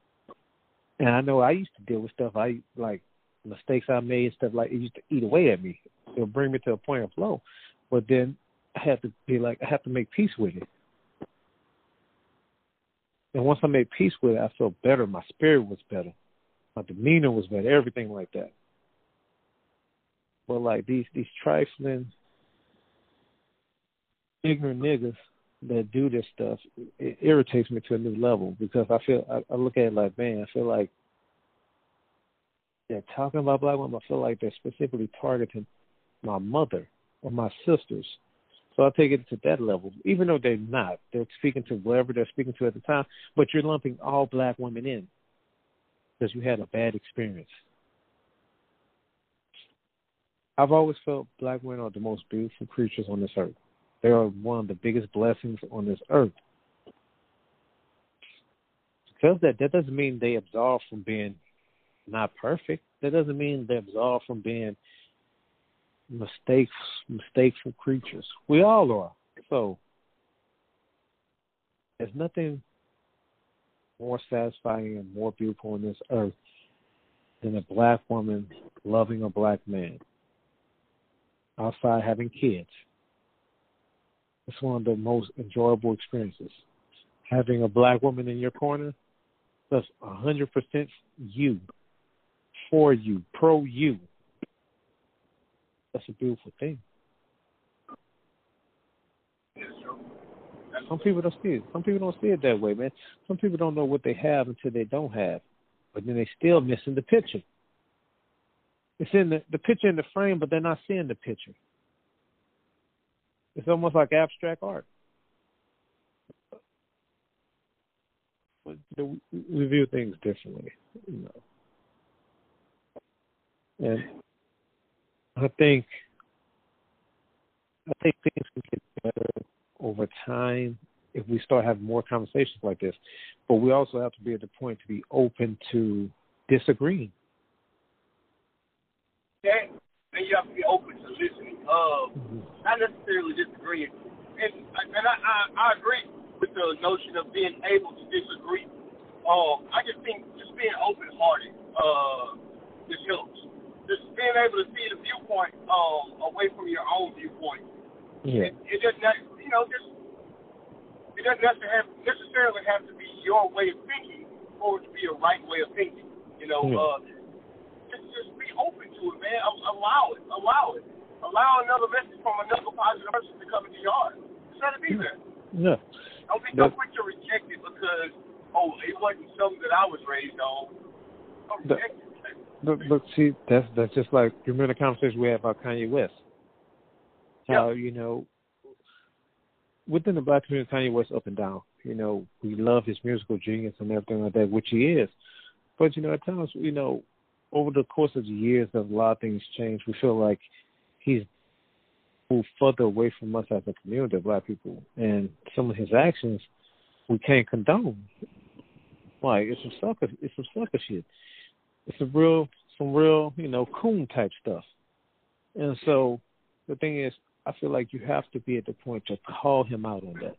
And I know I used to deal with stuff I like mistakes I made and stuff like it used to eat away at me. It'll bring me to a point of low. But then I had to be like I have to make peace with it. And once I made peace with it, I felt better. My spirit was better. My demeanor was better. Everything like that. But like these these trifling, ignorant niggas that do this stuff, it irritates me to a new level because I feel I, I look at it like, man, I feel like they're talking about black women. I feel like they're specifically targeting my mother or my sisters so I take it to that level, even though they're not. They're speaking to whoever they're speaking to at the time, but you're lumping all black women in because you had a bad experience. I've always felt black women are the most beautiful creatures on this earth. They are one of the biggest blessings on this earth. Because that that doesn't mean they absolve from being not perfect. That doesn't mean they absolve from being mistakes, mistakeful creatures. We all are. So there's nothing more satisfying and more beautiful on this earth than a black woman loving a black man outside having kids. It's one of the most enjoyable experiences. Having a black woman in your corner that's a hundred percent you, for you, pro you. That's a beautiful thing. Some people don't see it. Some people don't see it that way, man. Some people don't know what they have until they don't have, but then they still missing the picture. It's in the the picture in the frame, but they're not seeing the picture. It's almost like abstract art. We view things differently, you know. And I think I think things can get better over time if we start having more conversations like this. But we also have to be at the point to be open to disagreeing. Yeah, and you have to be open to listening. Uh, not necessarily disagreeing. And and I, I I agree with the notion of being able to disagree. Um, I just think just being open hearted uh just helps just being able to see the viewpoint um, away from your own viewpoint. Yeah. It, it doesn't, you know, just it doesn't have, necessarily have to be your way of thinking for it to be a right way of thinking. You know, yeah. uh, just just be it, man. Allow it, allow it, allow another message from another positive person to come into your heart. Just let it be there. Yeah. Don't be so quick to reject it because oh, it wasn't something that I was raised on. Don't reject it. But, but see, that's that's just like you remember the conversation we had about Kanye West. How yeah. you know within the black community, Kanye West up and down. You know, we love his musical genius and everything like that, which he is. But you know, at times, you know, over the course of the years, a lot of things changed, we feel like he's moved further away from us as a community of black people, and some of his actions we can't condone. Like it's some sucker, it's some sucker shit. It's a real, some real, you know, coon type stuff. And so the thing is, I feel like you have to be at the point to call him out on that.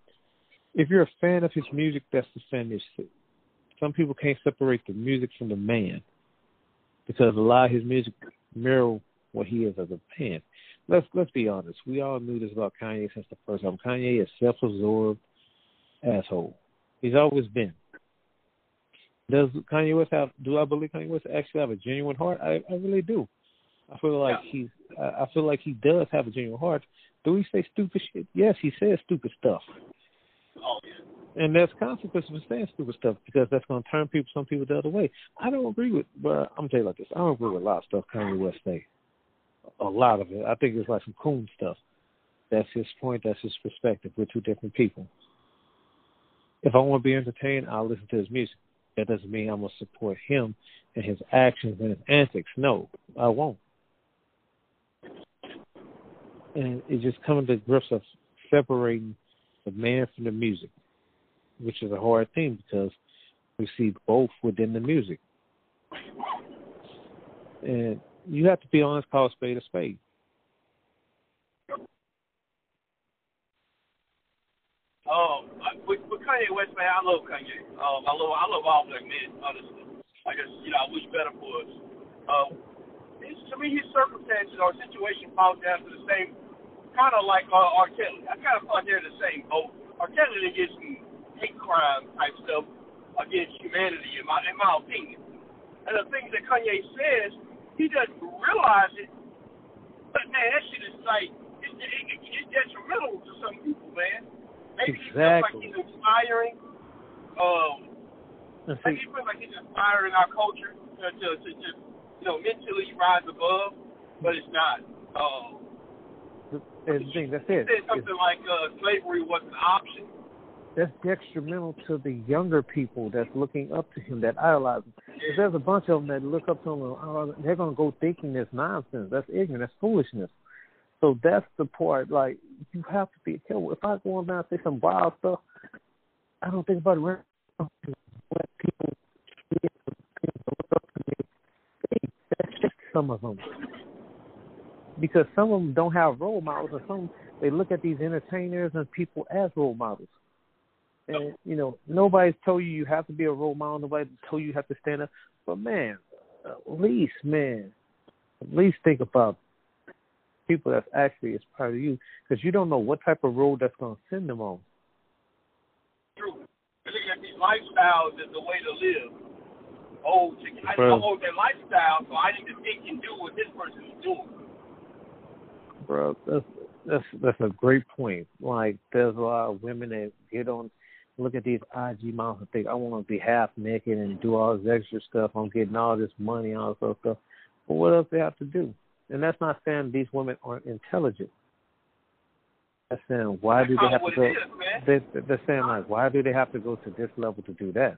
If you're a fan of his music, that's the fan is Some people can't separate the music from the man because a lot of his music mirror what he is as a fan. Let's let's be honest. We all knew this about Kanye since the first album. Kanye is self-absorbed asshole. He's always been. Does Kanye West have? Do I believe Kanye West actually have a genuine heart? I, I really do. I feel like yeah. he's. I feel like he does have a genuine heart. Do he say stupid shit? Yes, he says stupid stuff. Oh yeah. And there's consequences for saying stupid stuff because that's going to turn people, some people, the other way. I don't agree with, but I'm gonna tell you like this. I don't agree with a lot of stuff Kanye West say. A lot of it. I think it's like some coon stuff. That's his point. That's his perspective. We're two different people. If I want to be entertained, I'll listen to his music. That doesn't mean I'm gonna support him and his actions and his antics. No, I won't and it's just coming to grips of separating the man from the music, which is a hard thing because we see both within the music. And you have to be honest, call a spade a spade. Um, with, with Kanye West, man, I love Kanye. Um, I love, I love all black men. Honestly, I just, you know, I wish better for us. Um, to me, his circumstances or situation falls down to the same kind of like uh, R. Kelly. I kind of thought they're the same boat. R. Kelly did get some hate crime type stuff against humanity, in my in my opinion. And the things that Kanye says, he doesn't realize it. But man, that shit is like it's, it, it's detrimental to some people, man. Maybe exactly. he feels like he's inspiring. Um, maybe he feels like he's inspiring our culture to, to, to just you know mentally rise above, but it's not. Um, and the thing, that's it. Said something it's, like uh, slavery was an option. That's detrimental to the younger people that's looking up to him, that idolize him. Yeah. There's a bunch of them that look up to him, and, uh, they're going to go thinking this nonsense. That's ignorant. That's foolishness. So that's the part. Like you have to be careful. If I go on down and say some wild stuff, I don't think about it. When people look up to me, that's just some of them because some of them don't have role models, or some they look at these entertainers and people as role models. And you know, nobody's told you you have to be a role model. Nobody told you you have to stand up. But man, at least, man, at least think about people that's actually as part of you, because you don't know what type of road that's going to send them on. True. Looking at these lifestyles as the way to live. Oh, to, I know their lifestyle, so I need to think and do what this person is doing bro. That's that's that's a great point. Like there's a lot of women that get on look at these IG models and think I want to be half naked and do all this extra stuff. I'm getting all this money, all this stuff. But what else they have to do? And that's not saying these women aren't intelligent. That's saying why do they have to go? Is, they, they're saying like why do they have to go to this level to do that?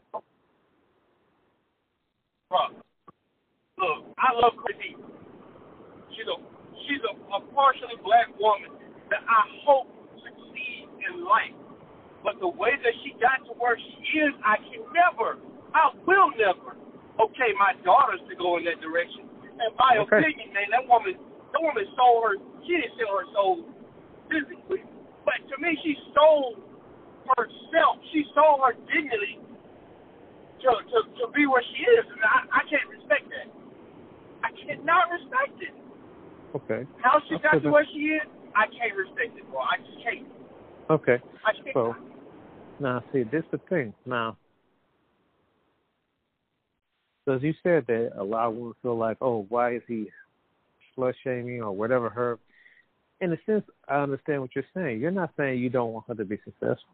Bro, look, I love Chrissy. She's a she's a, a partially black woman that I hope succeeds in life. But the way that she got to where she is, I can never, I will never, okay my daughters to go in that direction. And my okay. opinion, man, that woman, that woman sold her. She didn't sell her soul physically, but to me, she sold herself. She sold her dignity to to, to be where she is, and I, I can't respect that. I cannot respect it. Okay. How she got to where she is, I can't respect it, bro. I just can't. Okay. I can't. So now, see, this is the thing. Now, because you said that a lot of women feel like, oh, why is he slut shaming or whatever her. In a sense, I understand what you're saying. You're not saying you don't want her to be successful.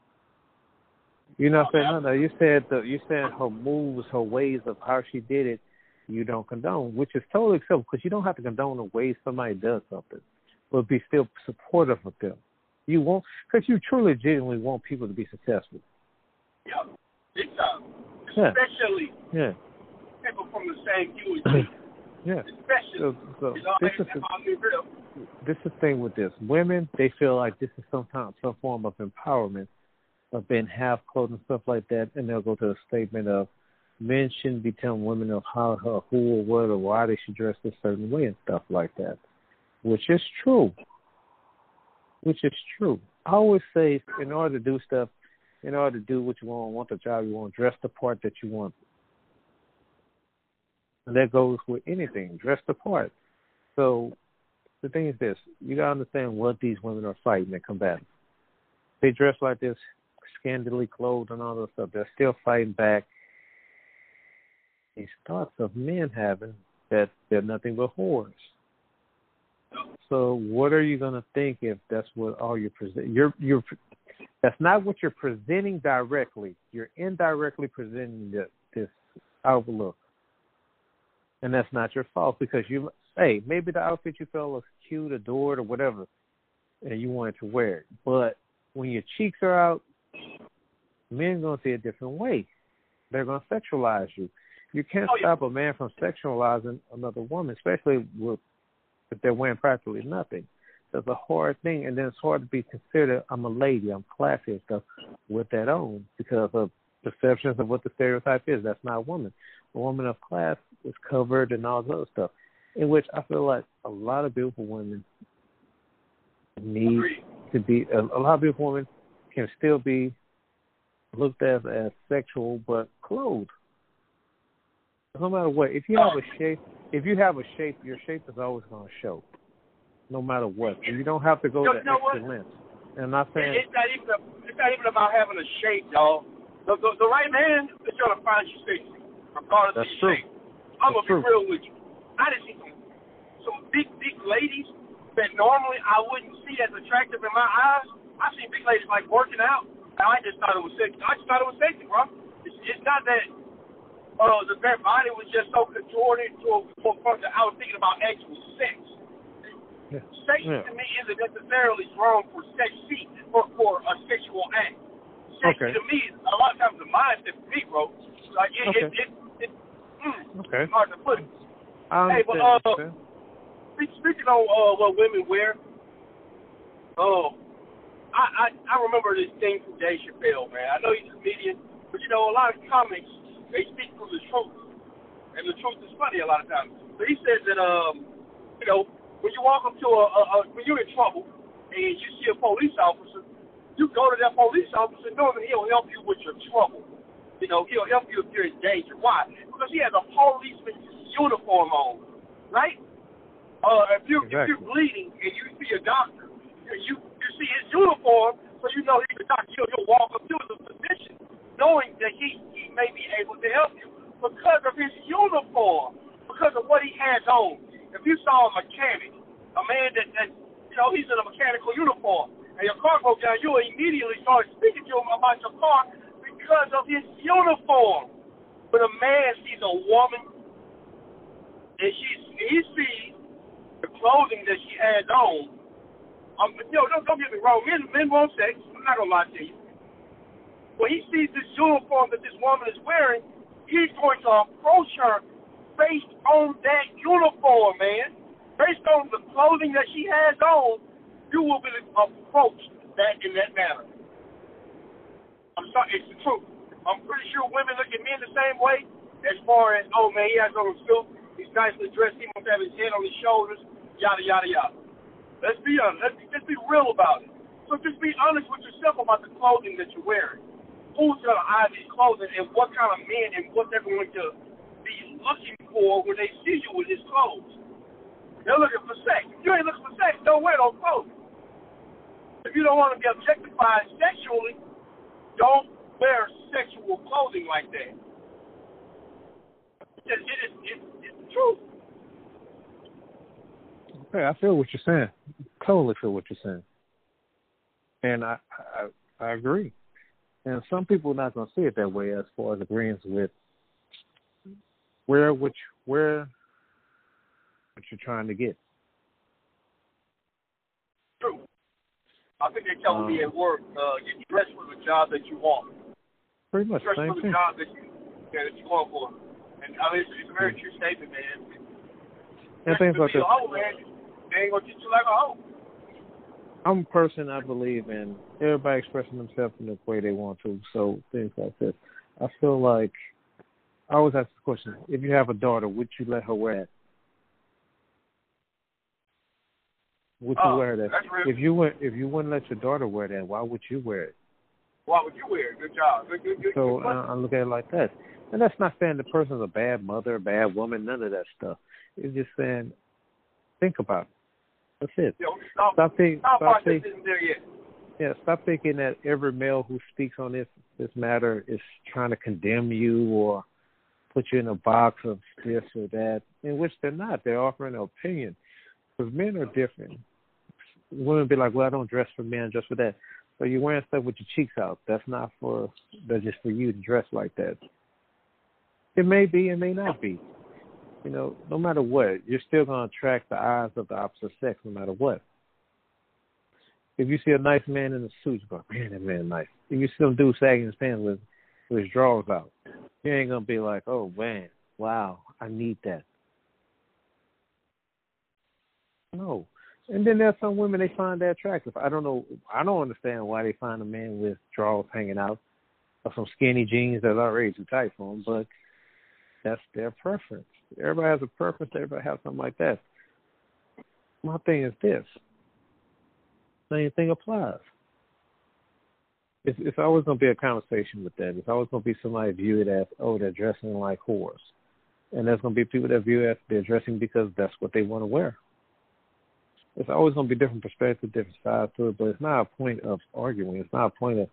You're not saying no, no. You said the you said her moves, her ways of how she did it, you don't condone, which is totally acceptable because you don't have to condone the way somebody does something, but be still supportive of them. You won't because you truly, genuinely want people to be successful. Yeah, big time. Especially yeah. people from the same view Yeah. Especially, so, so you know, this is the, this is the thing with this. Women, they feel like this is some kind, some form of empowerment of being half clothed and stuff like that, and they'll go to a statement of men shouldn't be telling women of how, or who, or what, or why they should dress a certain way and stuff like that, which is true. Which is true. I always say, in order to do stuff, in order to do what you want, want the job you want, dress the part that you want. And that goes with anything, dress the part. So the thing is this, you gotta understand what these women are fighting and combating. They dress like this, scantily clothed and all that stuff. They're still fighting back these thoughts of men having that they're nothing but whores. So what are you gonna think if that's what all you're present? You're you're that's not what you're presenting directly. You're indirectly presenting this, this outlook and that's not your fault because you hey maybe the outfit you felt was cute, adored, or whatever, and you wanted to wear it. But when your cheeks are out, men gonna see a different way. They're gonna sexualize you. You can't oh, yeah. stop a man from sexualizing another woman, especially with if they're wearing practically nothing. That's a hard thing, and then it's hard to be considered. I'm a lady. I'm classy and stuff with that on because of perceptions of what the stereotype is. That's not a woman. A woman of class is covered and all this other stuff. In which I feel like a lot of beautiful women need to be a, a lot of beautiful women can still be looked at as sexual but clothed. No matter what, if you have a shape, if you have a shape, your shape is always going to show, no matter what. And you don't have to go you to know extra length. And I'm not saying it's not even it's not even about having a shape, y'all. The, the, the right man is going to find you sexy, regardless That's of your true. shape. I'm That's gonna be real with you. I done see some some big big ladies that normally I wouldn't see as attractive in my eyes. I've seen big ladies like working out, and I just thought it was sexy. I just thought it was sexy, bro. It's, it's not that uh the their body was just so contorted to a, to a point that I was thinking about actual sex. Yeah. Sex Yeah. to me isn't necessarily strong for sexy for for a sexual act. Sex Okay. to me is a lot of times the mindset for me, bro. Like it, Okay. it, it, it, mm, Okay. hard to put it. I Hey, but, uh, okay. Speaking on uh, what women wear, oh, I, I I remember this thing from Dave Chappelle, man. I know he's a comedian, but you know a lot of comics they speak from the truth, and the truth is funny a lot of times. So he says that um, you know, when you walk up to a, a, a when you're in trouble and you see a police officer, you go to that police officer knowing that he'll help you with your trouble. You know, he'll help you if you're in danger. Why? Because he has a policeman's uniform on, right? Uh, if you if you're bleeding and you see a doctor, you you see his uniform, so you know he's a doctor. He'll, he'll walk up to the physician, knowing that he may be able to help you because of his uniform, because of what he has on. If you saw a mechanic, a man that that you know he's in a mechanical uniform, and your car broke down, you immediately start speaking to him about your car because of his uniform. When a man sees a woman and she he sees the clothing that she has on, um, you know, don't, don't get me wrong, men men want sex. I'm not gonna lie to you. When he sees this uniform that this woman is wearing, he's going to approach her based on that uniform, man. Based on the clothing that she has on, you will be approached that in that manner. I'm sorry, it's the truth. I'm pretty sure women look at men the same way as far as, oh man, he has on a suit, he's nicely dressed, he must have his head on his shoulders, yada yada yada. Let's be honest, let's be, let's be real about it. So just be honest with yourself about the clothing that you're wearing. Who's gonna eye these clothing and what kind of men and what they're going to be looking for when they see you with his clothes. They're looking for sex. If you ain't looking for sex, don't wear those clothes. If you don't want to be objectified sexually, don't wear sexual clothing like that. It is, it, it's the truth. Okay, I feel what you're saying. Totally feel what you're saying, and I I, I agree. And some people are not going to see it that way as far as agreeing with where which where what you're trying to get. True. I think they're telling um, me at work, uh, get dressed for the job that you want. Pretty much dress same for thing. the job that you yeah, that you want for. And I mean, it's, it's a very true statement, man. And things like that. Oh man, they ain't gonna treat you like a hoe. I'm a person I believe in everybody expressing themselves in the way they want to. So things like this. I feel like I always ask the question: If you have a daughter, would you let her wear it? Would you oh, wear that? If you would, if you wouldn't let your daughter wear that, why would you wear it? Why would you wear it? Good job. Good, good, good, so uh, I look at it like that, and that's not saying the person's a bad mother, a bad woman, none of that stuff. It's just saying, think about it. That's it. Yo, stop, stop, think, stop, stop think, there yet. Yeah, stop thinking that every male who speaks on this this matter is trying to condemn you or put you in a box of this or that, in which they're not. They're offering an opinion. Because men are different. Women be like, well, I don't dress for men, just for that. So you're wearing stuff with your cheeks out. That's not for, that's just for you to dress like that. It may be, it may not be. You know, no matter what, you're still going to attract the eyes of the opposite sex no matter what. If you see a nice man in a suit, you go, man, that man nice. If you see some dude sagging his pants with, with his drawers out, you ain't gonna be like, oh man, wow, I need that. No. And then there's some women they find that attractive. I don't know. I don't understand why they find a man with drawers hanging out or some skinny jeans that are already too tight for them. But that's their preference. Everybody has a preference. Everybody has something like that. My thing is this: same thing applies it's, it's always going to be a conversation with that. It's always going to be somebody view it as, oh, they're dressing like whores. And there's going to be people that view it as they're dressing because that's what they want to wear. It's always going to be different perspectives, different sides to it, but it's not a point of arguing. It's not a point of,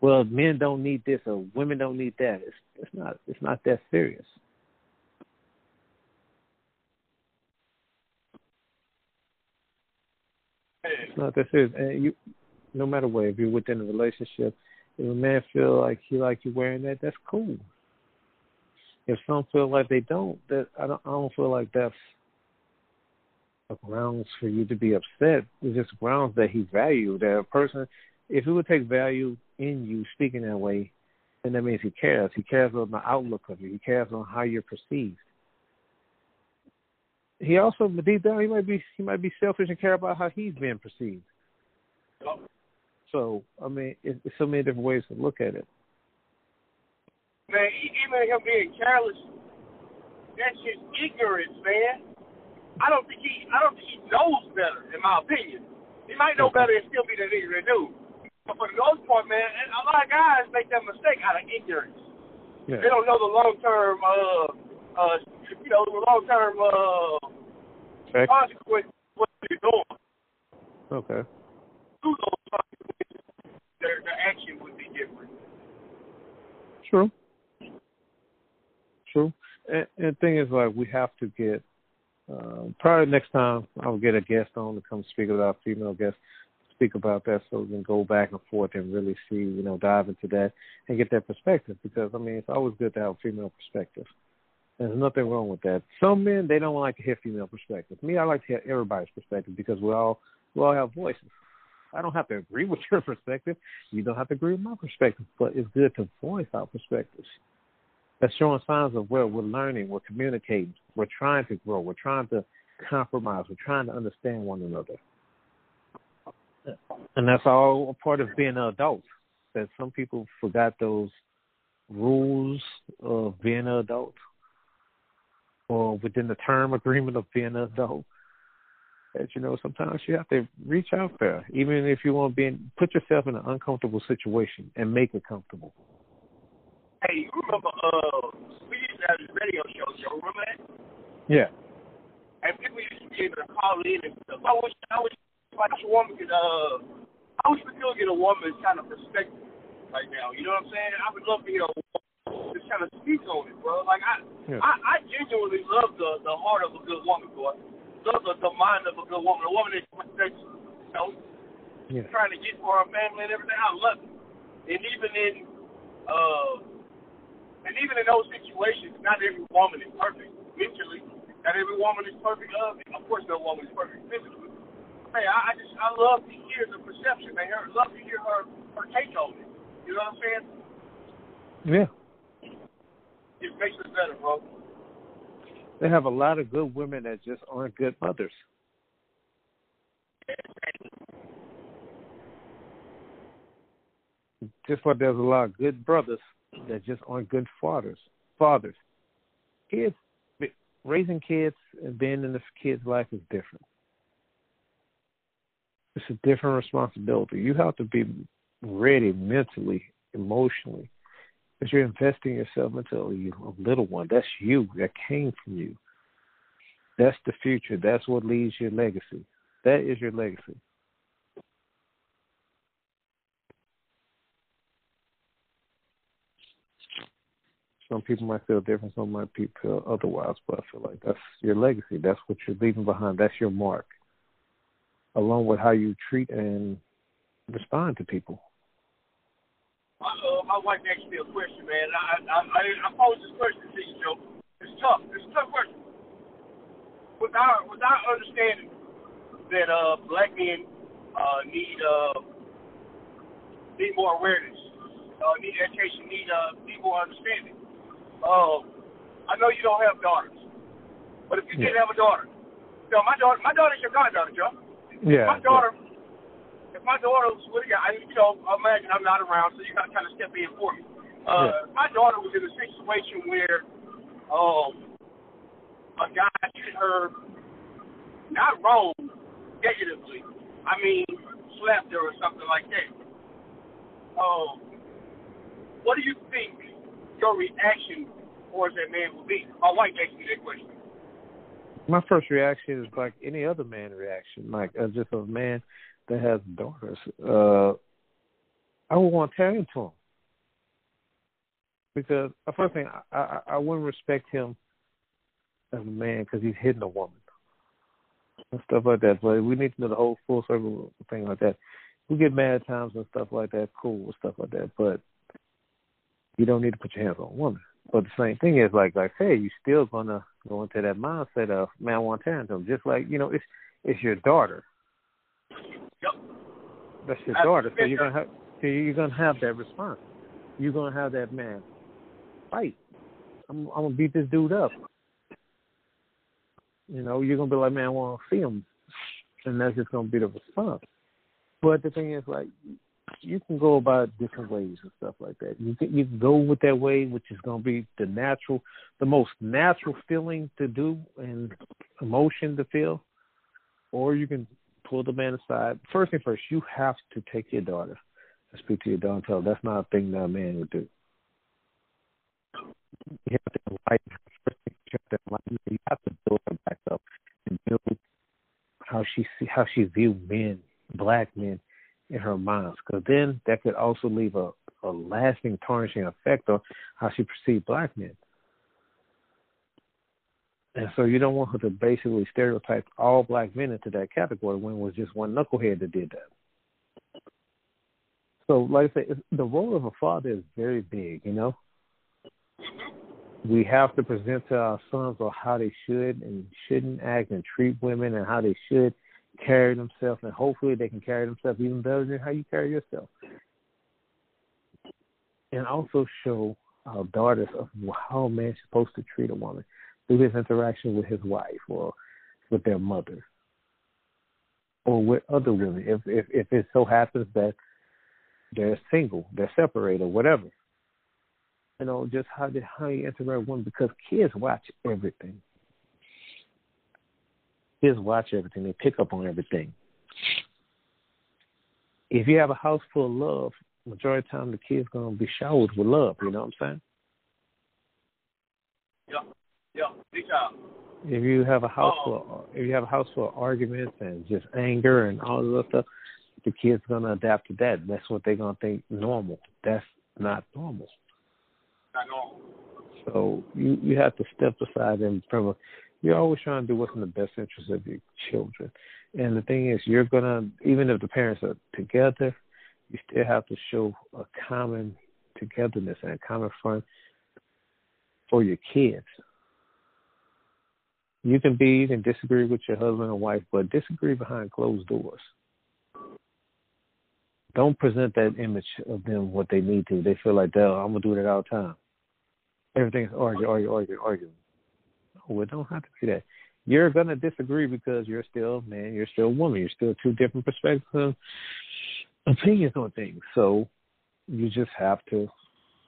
well, men don't need this or women don't need that. It's it's not it's not that serious. It's not that. And you no matter what, if you're within a relationship, if a man feel like he like you wearing that, that's cool. If some feel like they don't, that I don't I don't feel like that's a grounds for you to be upset. It's just grounds that he valued. That a person if he would take value in you speaking that way, then that means he cares. He cares on the outlook of you. He cares on how you're perceived. He also deep down he might be he might be selfish and care about how he's being perceived. So I mean, it's, it's so many different ways to look at it. Man, even him being careless, that's just ignorance, man. I don't think he, I don't think he knows better, in my opinion. He might know better and still be the ignorant dude. But for the most part, man, a lot of guys make that mistake out of ignorance. Yeah. They don't know the long term, uh, uh, you know, the long term uh, consequences of what they're doing. Okay. Through those their, their action would be different. True. True. And, and the thing is, like, we have to get. Uh, probably next time I'll get a guest on to come speak about female guests speak about that, so we can go back and forth and really see, you know, dive into that and get that perspective. Because I mean, it's always good to have a female perspective. There's nothing wrong with that. Some men they don't like to hear female perspectives. Me, I like to hear everybody's perspective because we all we all have voices. I don't have to agree with your perspective. You don't have to agree with my perspective, but it's good to voice our perspectives. That's showing signs of where we're learning, we're communicating, we're trying to grow, we're trying to compromise, we're trying to understand one another. And that's all a part of being an adult. That some people forgot those rules of being an adult, or within the term agreement of being an adult that you know sometimes you have to reach out there, even if you want to be in, put yourself in an uncomfortable situation and make it comfortable. Hey, you remember uh we used to have this radio show, you remember that? Yeah. And people used to be able to call in and stuff. I wish I wish like a woman could uh I wish we could get a woman's kind of perspective right now. You know what I'm saying? I would love to hear a woman just kind of speak on it, bro. Like I, yeah. I, I genuinely love the the heart of a good woman, bro. Love the, the mind of a good woman, a woman that's, you know, yeah. trying to get for her family and everything. I love it. And even in, uh, and even in those situations, not every woman is perfect mentally. Not every woman is perfect. Uh, of course, no woman is perfect physically. Hey, I, I just I love to hear the perception, man. I love to hear her her take on it. You know what I'm saying? Yeah. It makes us better, bro. They have a lot of good women that just aren't good mothers. Just like there's a lot of good brothers that just aren't good fathers. Fathers, kids, raising kids and being in the kid's life is different. It's a different responsibility. You have to be ready mentally, emotionally, because you're investing yourself into a little one. That's you. That came from you. That's the future. That's what leaves your legacy. That is your legacy. Some people might feel different, some might feel otherwise, but I feel like that's your legacy. That's what you're leaving behind. That's your mark, along with how you treat and respond to people. My wife asked me a question, man. I I, I, I posed this question to you, Joe. It's tough. It's a tough question. Without without understanding that uh, black men uh, need uh, need more awareness, uh, need education, need uh, need more understanding. Uh, I know you don't have daughters, but if you yeah. did have a daughter, you know, my daughter, my daughter's your goddaughter, Joe. Yeah. My daughter, yeah. My daughter was with guy, you know, imagine I'm not around, so you got to kind of step in for me. Uh, yeah. My daughter was in a situation where, um, a guy hit her, not wrong, negatively. I mean, slapped her or something like that. Um, what do you think your reaction towards that man will be? My wife asked me that question. My first reaction is like any other man reaction, like as just a man that has daughters. Uh, I would want to tear into him because the first thing I, I, I wouldn't respect him as a man because he's hitting a woman and stuff like that. But we need to know the whole full circle thing like that. We get mad times and stuff like that, cool and stuff like that. But you don't need to put your hands on a woman. But the same thing is like like hey, you still gonna go into that mindset of man I want tantrum. Just like, you know, it's it's your daughter. Yep. That's your daughter. So you're gonna have so you're gonna have that response. You're gonna have that man fight. I'm I'm gonna beat this dude up. You know, you're gonna be like, Man, I wanna see him and that's just gonna be the response. But the thing is like you can go about different ways and stuff like that. You can you can go with that way, which is going to be the natural, the most natural feeling to do and emotion to feel, or you can pull the man aside. First thing first, you have to take your daughter and speak to your daughter and tell her that's not a thing that a man would do. You have to enlighten her. First thing you have to enlighten her. You have to build her back up and build how she see how she view men, black men in her mind, because then that could also leave a, a lasting tarnishing effect on how she perceived black men. And so you don't want her to basically stereotype all black men into that category when it was just one knucklehead that did that. So, like I said, the role of a father is very big, you know. We have to present to our sons on how they should and shouldn't act and treat women and how they should carry themselves, and hopefully they can carry themselves even better than how you carry yourself. And also show our daughters of how a man's supposed to treat a woman through his interaction with his wife or with their mother or with other women. If if, if it so happens that they're single, they're separated, or whatever. You know, just how they how you interact with women because kids watch everything kids watch everything. They pick up on everything. If you have a house full of love, majority of the time the kids gonna be showered with love. You know what I'm saying? Yeah. If you have a house oh. full, of, if you have a house full of arguments and just anger and all of that stuff, the kids gonna adapt to that. That's what they're gonna think normal. That's not normal. Not normal. So you you have to step aside and from a you're always trying to do what's in the best interest of your children. And the thing is, you're gonna even if the parents are together, you still have to show a common togetherness and a common front for your kids. You can be can disagree with your husband or wife, but disagree behind closed doors. Don't present that image of them what they need to. They feel like, "Oh, I'm gonna do that all the time." Everything's argue, argue, argue, argue. No, it don't have to be that. You're gonna disagree because you're still a man, you're still a woman, you're still two different perspectives, opinions on things. So you just have to,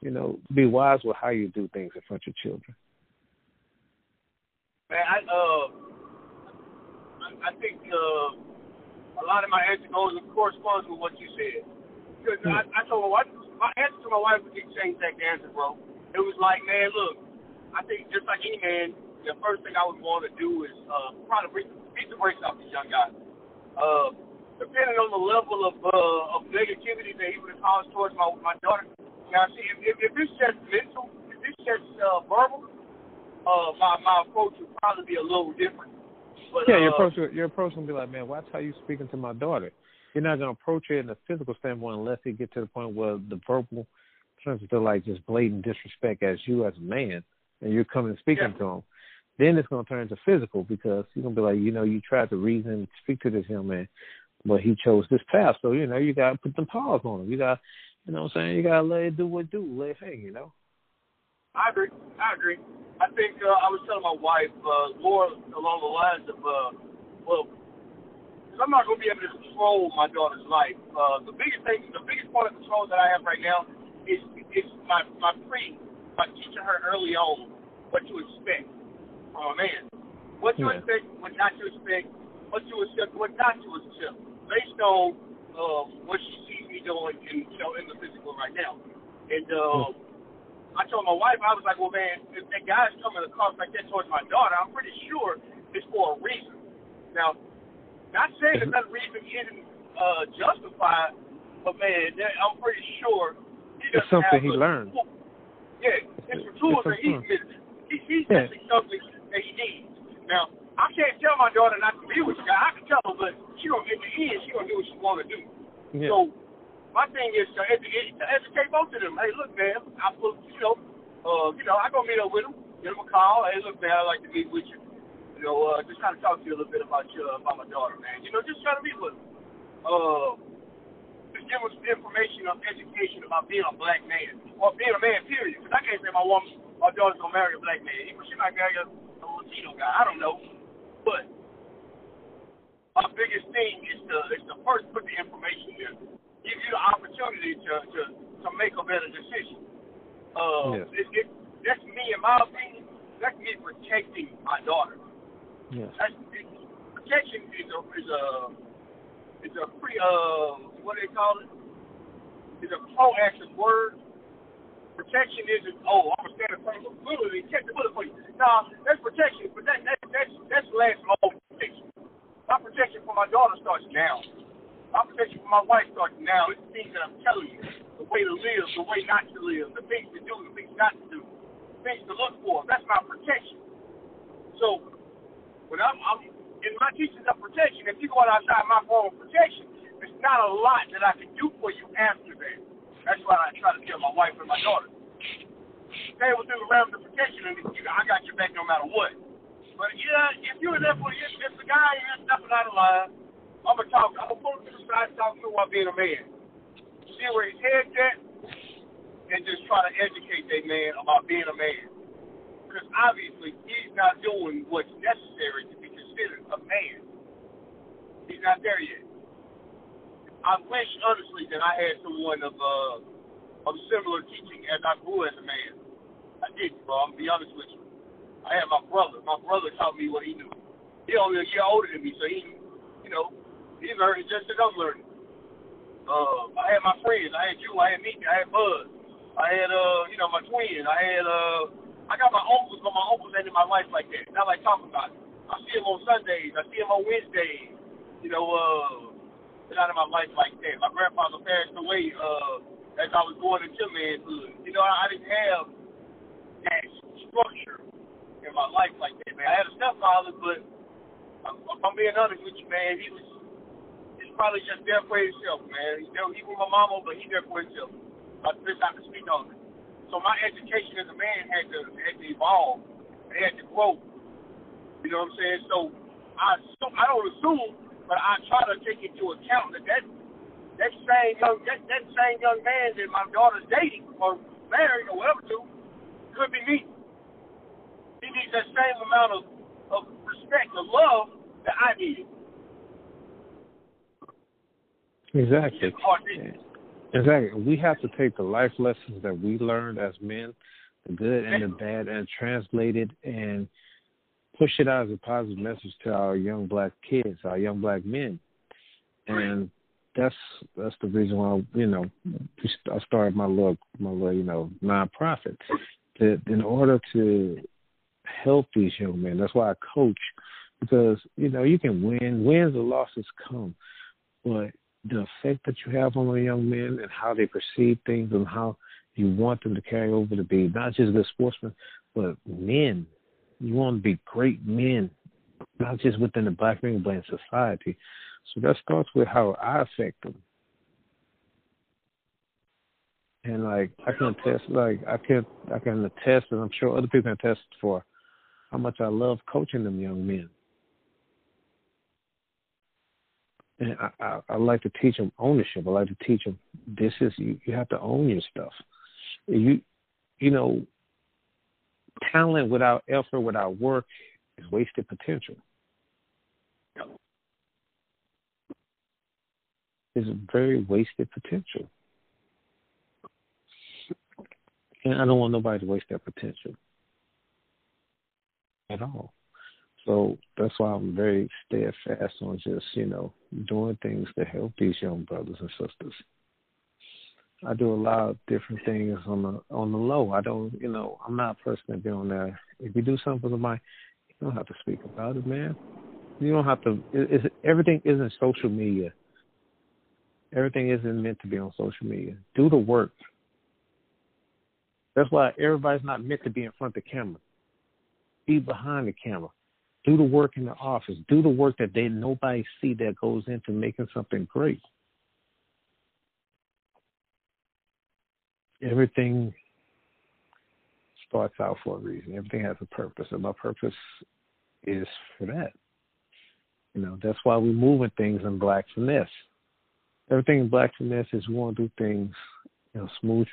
you know, be wise with how you do things in front of your children. Man, I uh, I think uh, a lot of my answer goes and corresponds with what you said. Because mm. I, I told my wife, my answer to my wife was the same exact answer, bro. It was like, man, look, I think just like any man, the first thing I would want to do is uh, try to beat, beat the brakes off these young guys. Uh, depending on the level of uh, of negativity that he would have caused towards my my daughter. Now, see, if, if, if it's just mental, if it's just uh, verbal, uh, my my approach would probably be a little different. But, yeah, uh, your approach your approach will be like, man, watch how you speaking to my daughter. You're not gonna approach it in a physical standpoint unless you get to the point where the verbal turns into like just blatant disrespect as you as a man, and you're coming speaking yeah. to him. Then it's gonna turn into physical because you're gonna be like, you know, you tried to reason, speak to this young man, but he chose this path. So you know, you gotta put them pause on him. You got, you know, what I'm saying, you gotta let it do what it do, let it hang. You know. I agree. I agree. I think uh, I was telling my wife uh, more along the lines of, uh, well, because I'm not going to be able to control my daughter's life. Uh, the biggest thing, the biggest point of control that I have right now is is my my pre by teaching her early on what to expect from a man, what to Yeah. expect, what not to expect, what to accept, what not to accept, based on uh, what she sees me doing in you know in the physical right now. And uh, I told my wife, I was like, well, man, if that guy's coming across like that towards my daughter, I'm pretty sure it's for a reason. Now, not saying that that reason isn't uh, justified, but man, that, I'm pretty sure he It's something have he learned. Yeah, it's for tools It's that he's missing. He, he's Yeah. missing something that he needs. Now, I can't tell my daughter not to be with you guy. I can tell her, but she gonna in the end, she gonna do what she want to do. Yeah. So my thing is to educate, to educate both of them. Hey, look, man, I put, you know, uh, you know, I go meet up with them, give them a call. Hey, look, man, I'd like to meet with you. You know, uh, just kind of talk to you a little bit about your, about my daughter, man. You know, just try to meet with them. Uh, just give them some information of education about being a black man or being a man, period. Because I can't say my woman, my daughter's gonna marry a black man. Even she might marry a, a Latino guy. I don't know, but my biggest thing is to is to first put the information there, give you the opportunity to to, to make a better decision. Uh, Yes. it, it, that's me, in my opinion. That's me protecting my daughter. Yes. That's, it, protection is a is a is a pre uh what do they call it? Is a proactive word. Protection isn't oh I'm gonna stand in front of a bullet and catch the bullet for you. No, that's protection, but that, that that's that's last mode protection. My protection for my daughter starts now. Protection for my wife starts now. It's things that I'm telling you. The way to live, the way not to live, the things to do, the things not to do, things to look for. That's my protection. So when I'm, I'm in my teachings of protection, if you go outside my form of protection, there's not a lot that I can do for you after that. That's why I try to tell my wife and my daughter. Stay within the realm of protection, and you, I got your back no matter what. But yeah, if you're there for if, the guy is stepping out of line, I'm gonna talk. I'm gonna pull him to the side, and talk to him while being a man. See where his head's at, and just try to educate that man about being a man. Because obviously he's not doing what's necessary to be considered a man. He's not there yet. I wish honestly that I had someone of uh of similar teaching as I grew as a man. I did, bro. I'm gonna be honest with you. I had my brother. My brother taught me what he knew. He only a year older than me, so he, you know, he learned just as I'm learning. Uh, I had my friends. I had you. I had Meek. I had Buzz. I had, uh, you know, my twin. I had, uh, I got my uncles, but my uncles ain't in my life like that. Not like talking about it. I see him on Sundays. I see him on Wednesdays. You know, uh, out of my life like that. My grandfather passed away uh, as I was going into manhood. You know, I, I didn't have that structure in my life like that, man. I had a stepfather, but I'm, I'm being honest with you, man. He was probably just there for himself, man. He's there, he was my mama, but he's there for himself. That's the best I can speak on it. So my education as a man had to had to evolve. It had to grow. You know what I'm saying? So I I don't assume, but I try to take into account that that that same young that, that same young man that my daughter's dating or married or whatever to could be me. He needs that same amount of, of respect, of love that I need. Exactly. Exactly. We have to take the life lessons that we learned as men, the good and the bad, and translate it and push it out as a positive message to our young black kids, our young black men. And that's that's the reason why you know I started my little my little you know nonprofit. That in order to help these young men, that's why I coach because you know you can win, wins or losses come, but the effect that you have on the young men and how they perceive things and how you want them to carry over to be not just good sportsmen, but men. You want to be great men, not just within the black man, but in society. So that starts with how I affect them. And like I can attest, like I can I can attest, and I'm sure other people can attest for how much I love coaching them young men. And I, I, I like to teach them ownership. I like to teach them this is you, you have to own your stuff. You you know, talent without effort, without work, is wasted potential. Is very wasted potential. And I don't want nobody to waste that potential at all. So that's why I'm very steadfast on just, you know, doing things to help these young brothers and sisters. I do a lot of different things on the on the low. I don't, you know, I'm not a person to be on there. If you do something with my, you don't have to speak about it, man. You don't have to. It, everything isn't social media. Everything isn't meant to be on social media. Do the work. That's why everybody's not meant to be in front of the camera. Be behind the camera do the work in the office. Do the work that they nobody see that goes into making something great. Everything starts out for a reason. Everything has a purpose, and my purpose is for that. You know, that's why we're moving things in black finesse. Everything in black finesse is we want to do things, you know, smooth,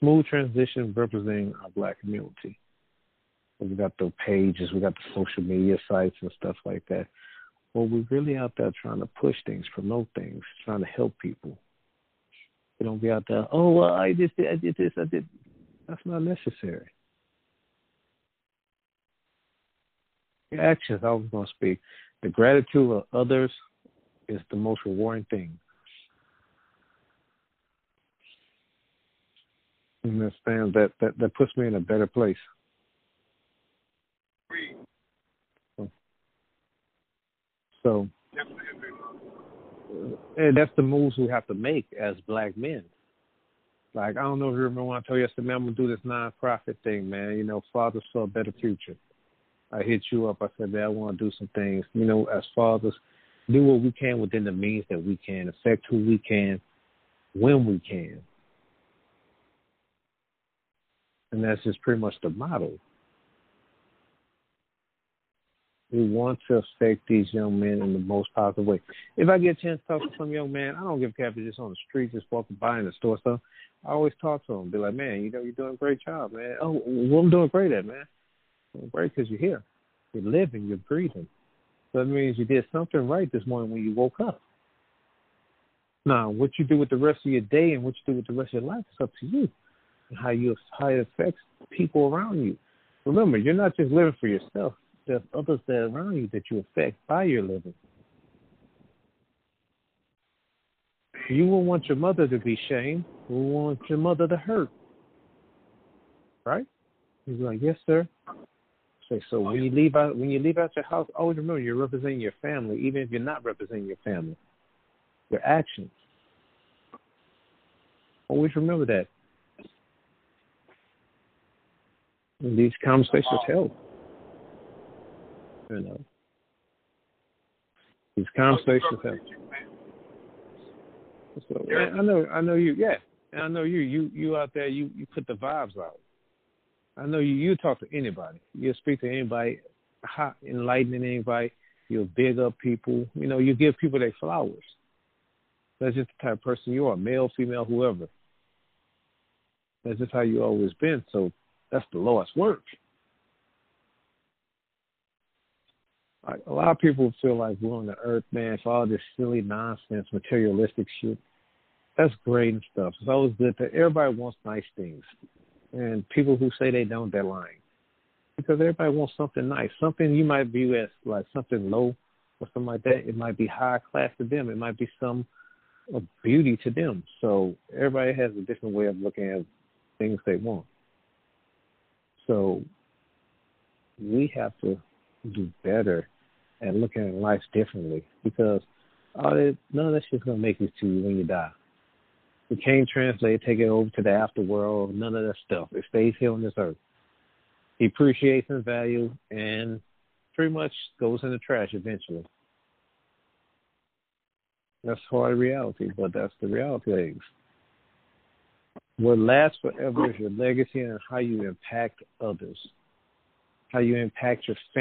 smooth transition representing our black community. We got the pages, we got the social media sites and stuff like that. Well, we're really out there trying to push things, promote things, trying to help people. We don't be out there, oh, well, I just did, I did this, I did. That's not necessary. Your actions, I was going to speak. The gratitude of others is the most rewarding thing. understand that, that that puts me in a better place. So, and that's the moves we have to make as black men. Like I don't know if you remember when I told you yesterday, man, I'm gonna do this nonprofit thing, man. You know, fathers for a better future. I hit you up. I said, man, I want to do some things. You know, as fathers, do what we can within the means that we can, affect who we can, when we can, and that's just pretty much the model. We want to affect these young men in the most positive way. If I get a chance to talk to some young man, I don't give a crap if just on the street, just walking by in the store stuff. I always talk to them, be like, man, you know, you're doing a great job, man. Oh, well, I'm doing great at, man. I'm great because you're here. You're living, you're breathing. So that means you did something right this morning when you woke up. Now, what you do with the rest of your day and what you do with the rest of your life is up to you. And how you how it affects people around you. Remember, you're not just living for yourself there's others that are around you that you affect by your living. You will want your mother to be shamed. You will want your mother to hurt. Right? He's like, Yes, sir. Say so when you leave out when you leave out your house, always remember you're representing your family, even if you're not representing your family. your actions. Always remember that. And these conversations help. You know. These conversations have. So I know I know you yeah. And I know you you you out there you you put the vibes out. I know you you talk to anybody. You speak to anybody, hot enlightening anybody, you big up people, you know, you give people their flowers. That's just the type of person you are, male, female, whoever. That's just how you always been. So that's the lowest work. Like a lot of people feel like we're on the earth, man, for all this silly nonsense, materialistic shit. That's great and stuff. It's always good that everybody wants nice things. And people who say they don't, they're lying. Because everybody wants something nice. Something you might view as like something low or something like that. It might be high class to them. It might be some beauty to them. So everybody has a different way of looking at things they want. So we have to do better at looking at life differently because all that, none of that shit's gonna make it to you when you die. We can't translate, take it over to the afterworld, none of that stuff. It stays here on this earth. Depreciates value and pretty much goes in the trash eventually. That's hard reality, but that's the reality things. What lasts forever is your legacy and how you impact others, how you impact your family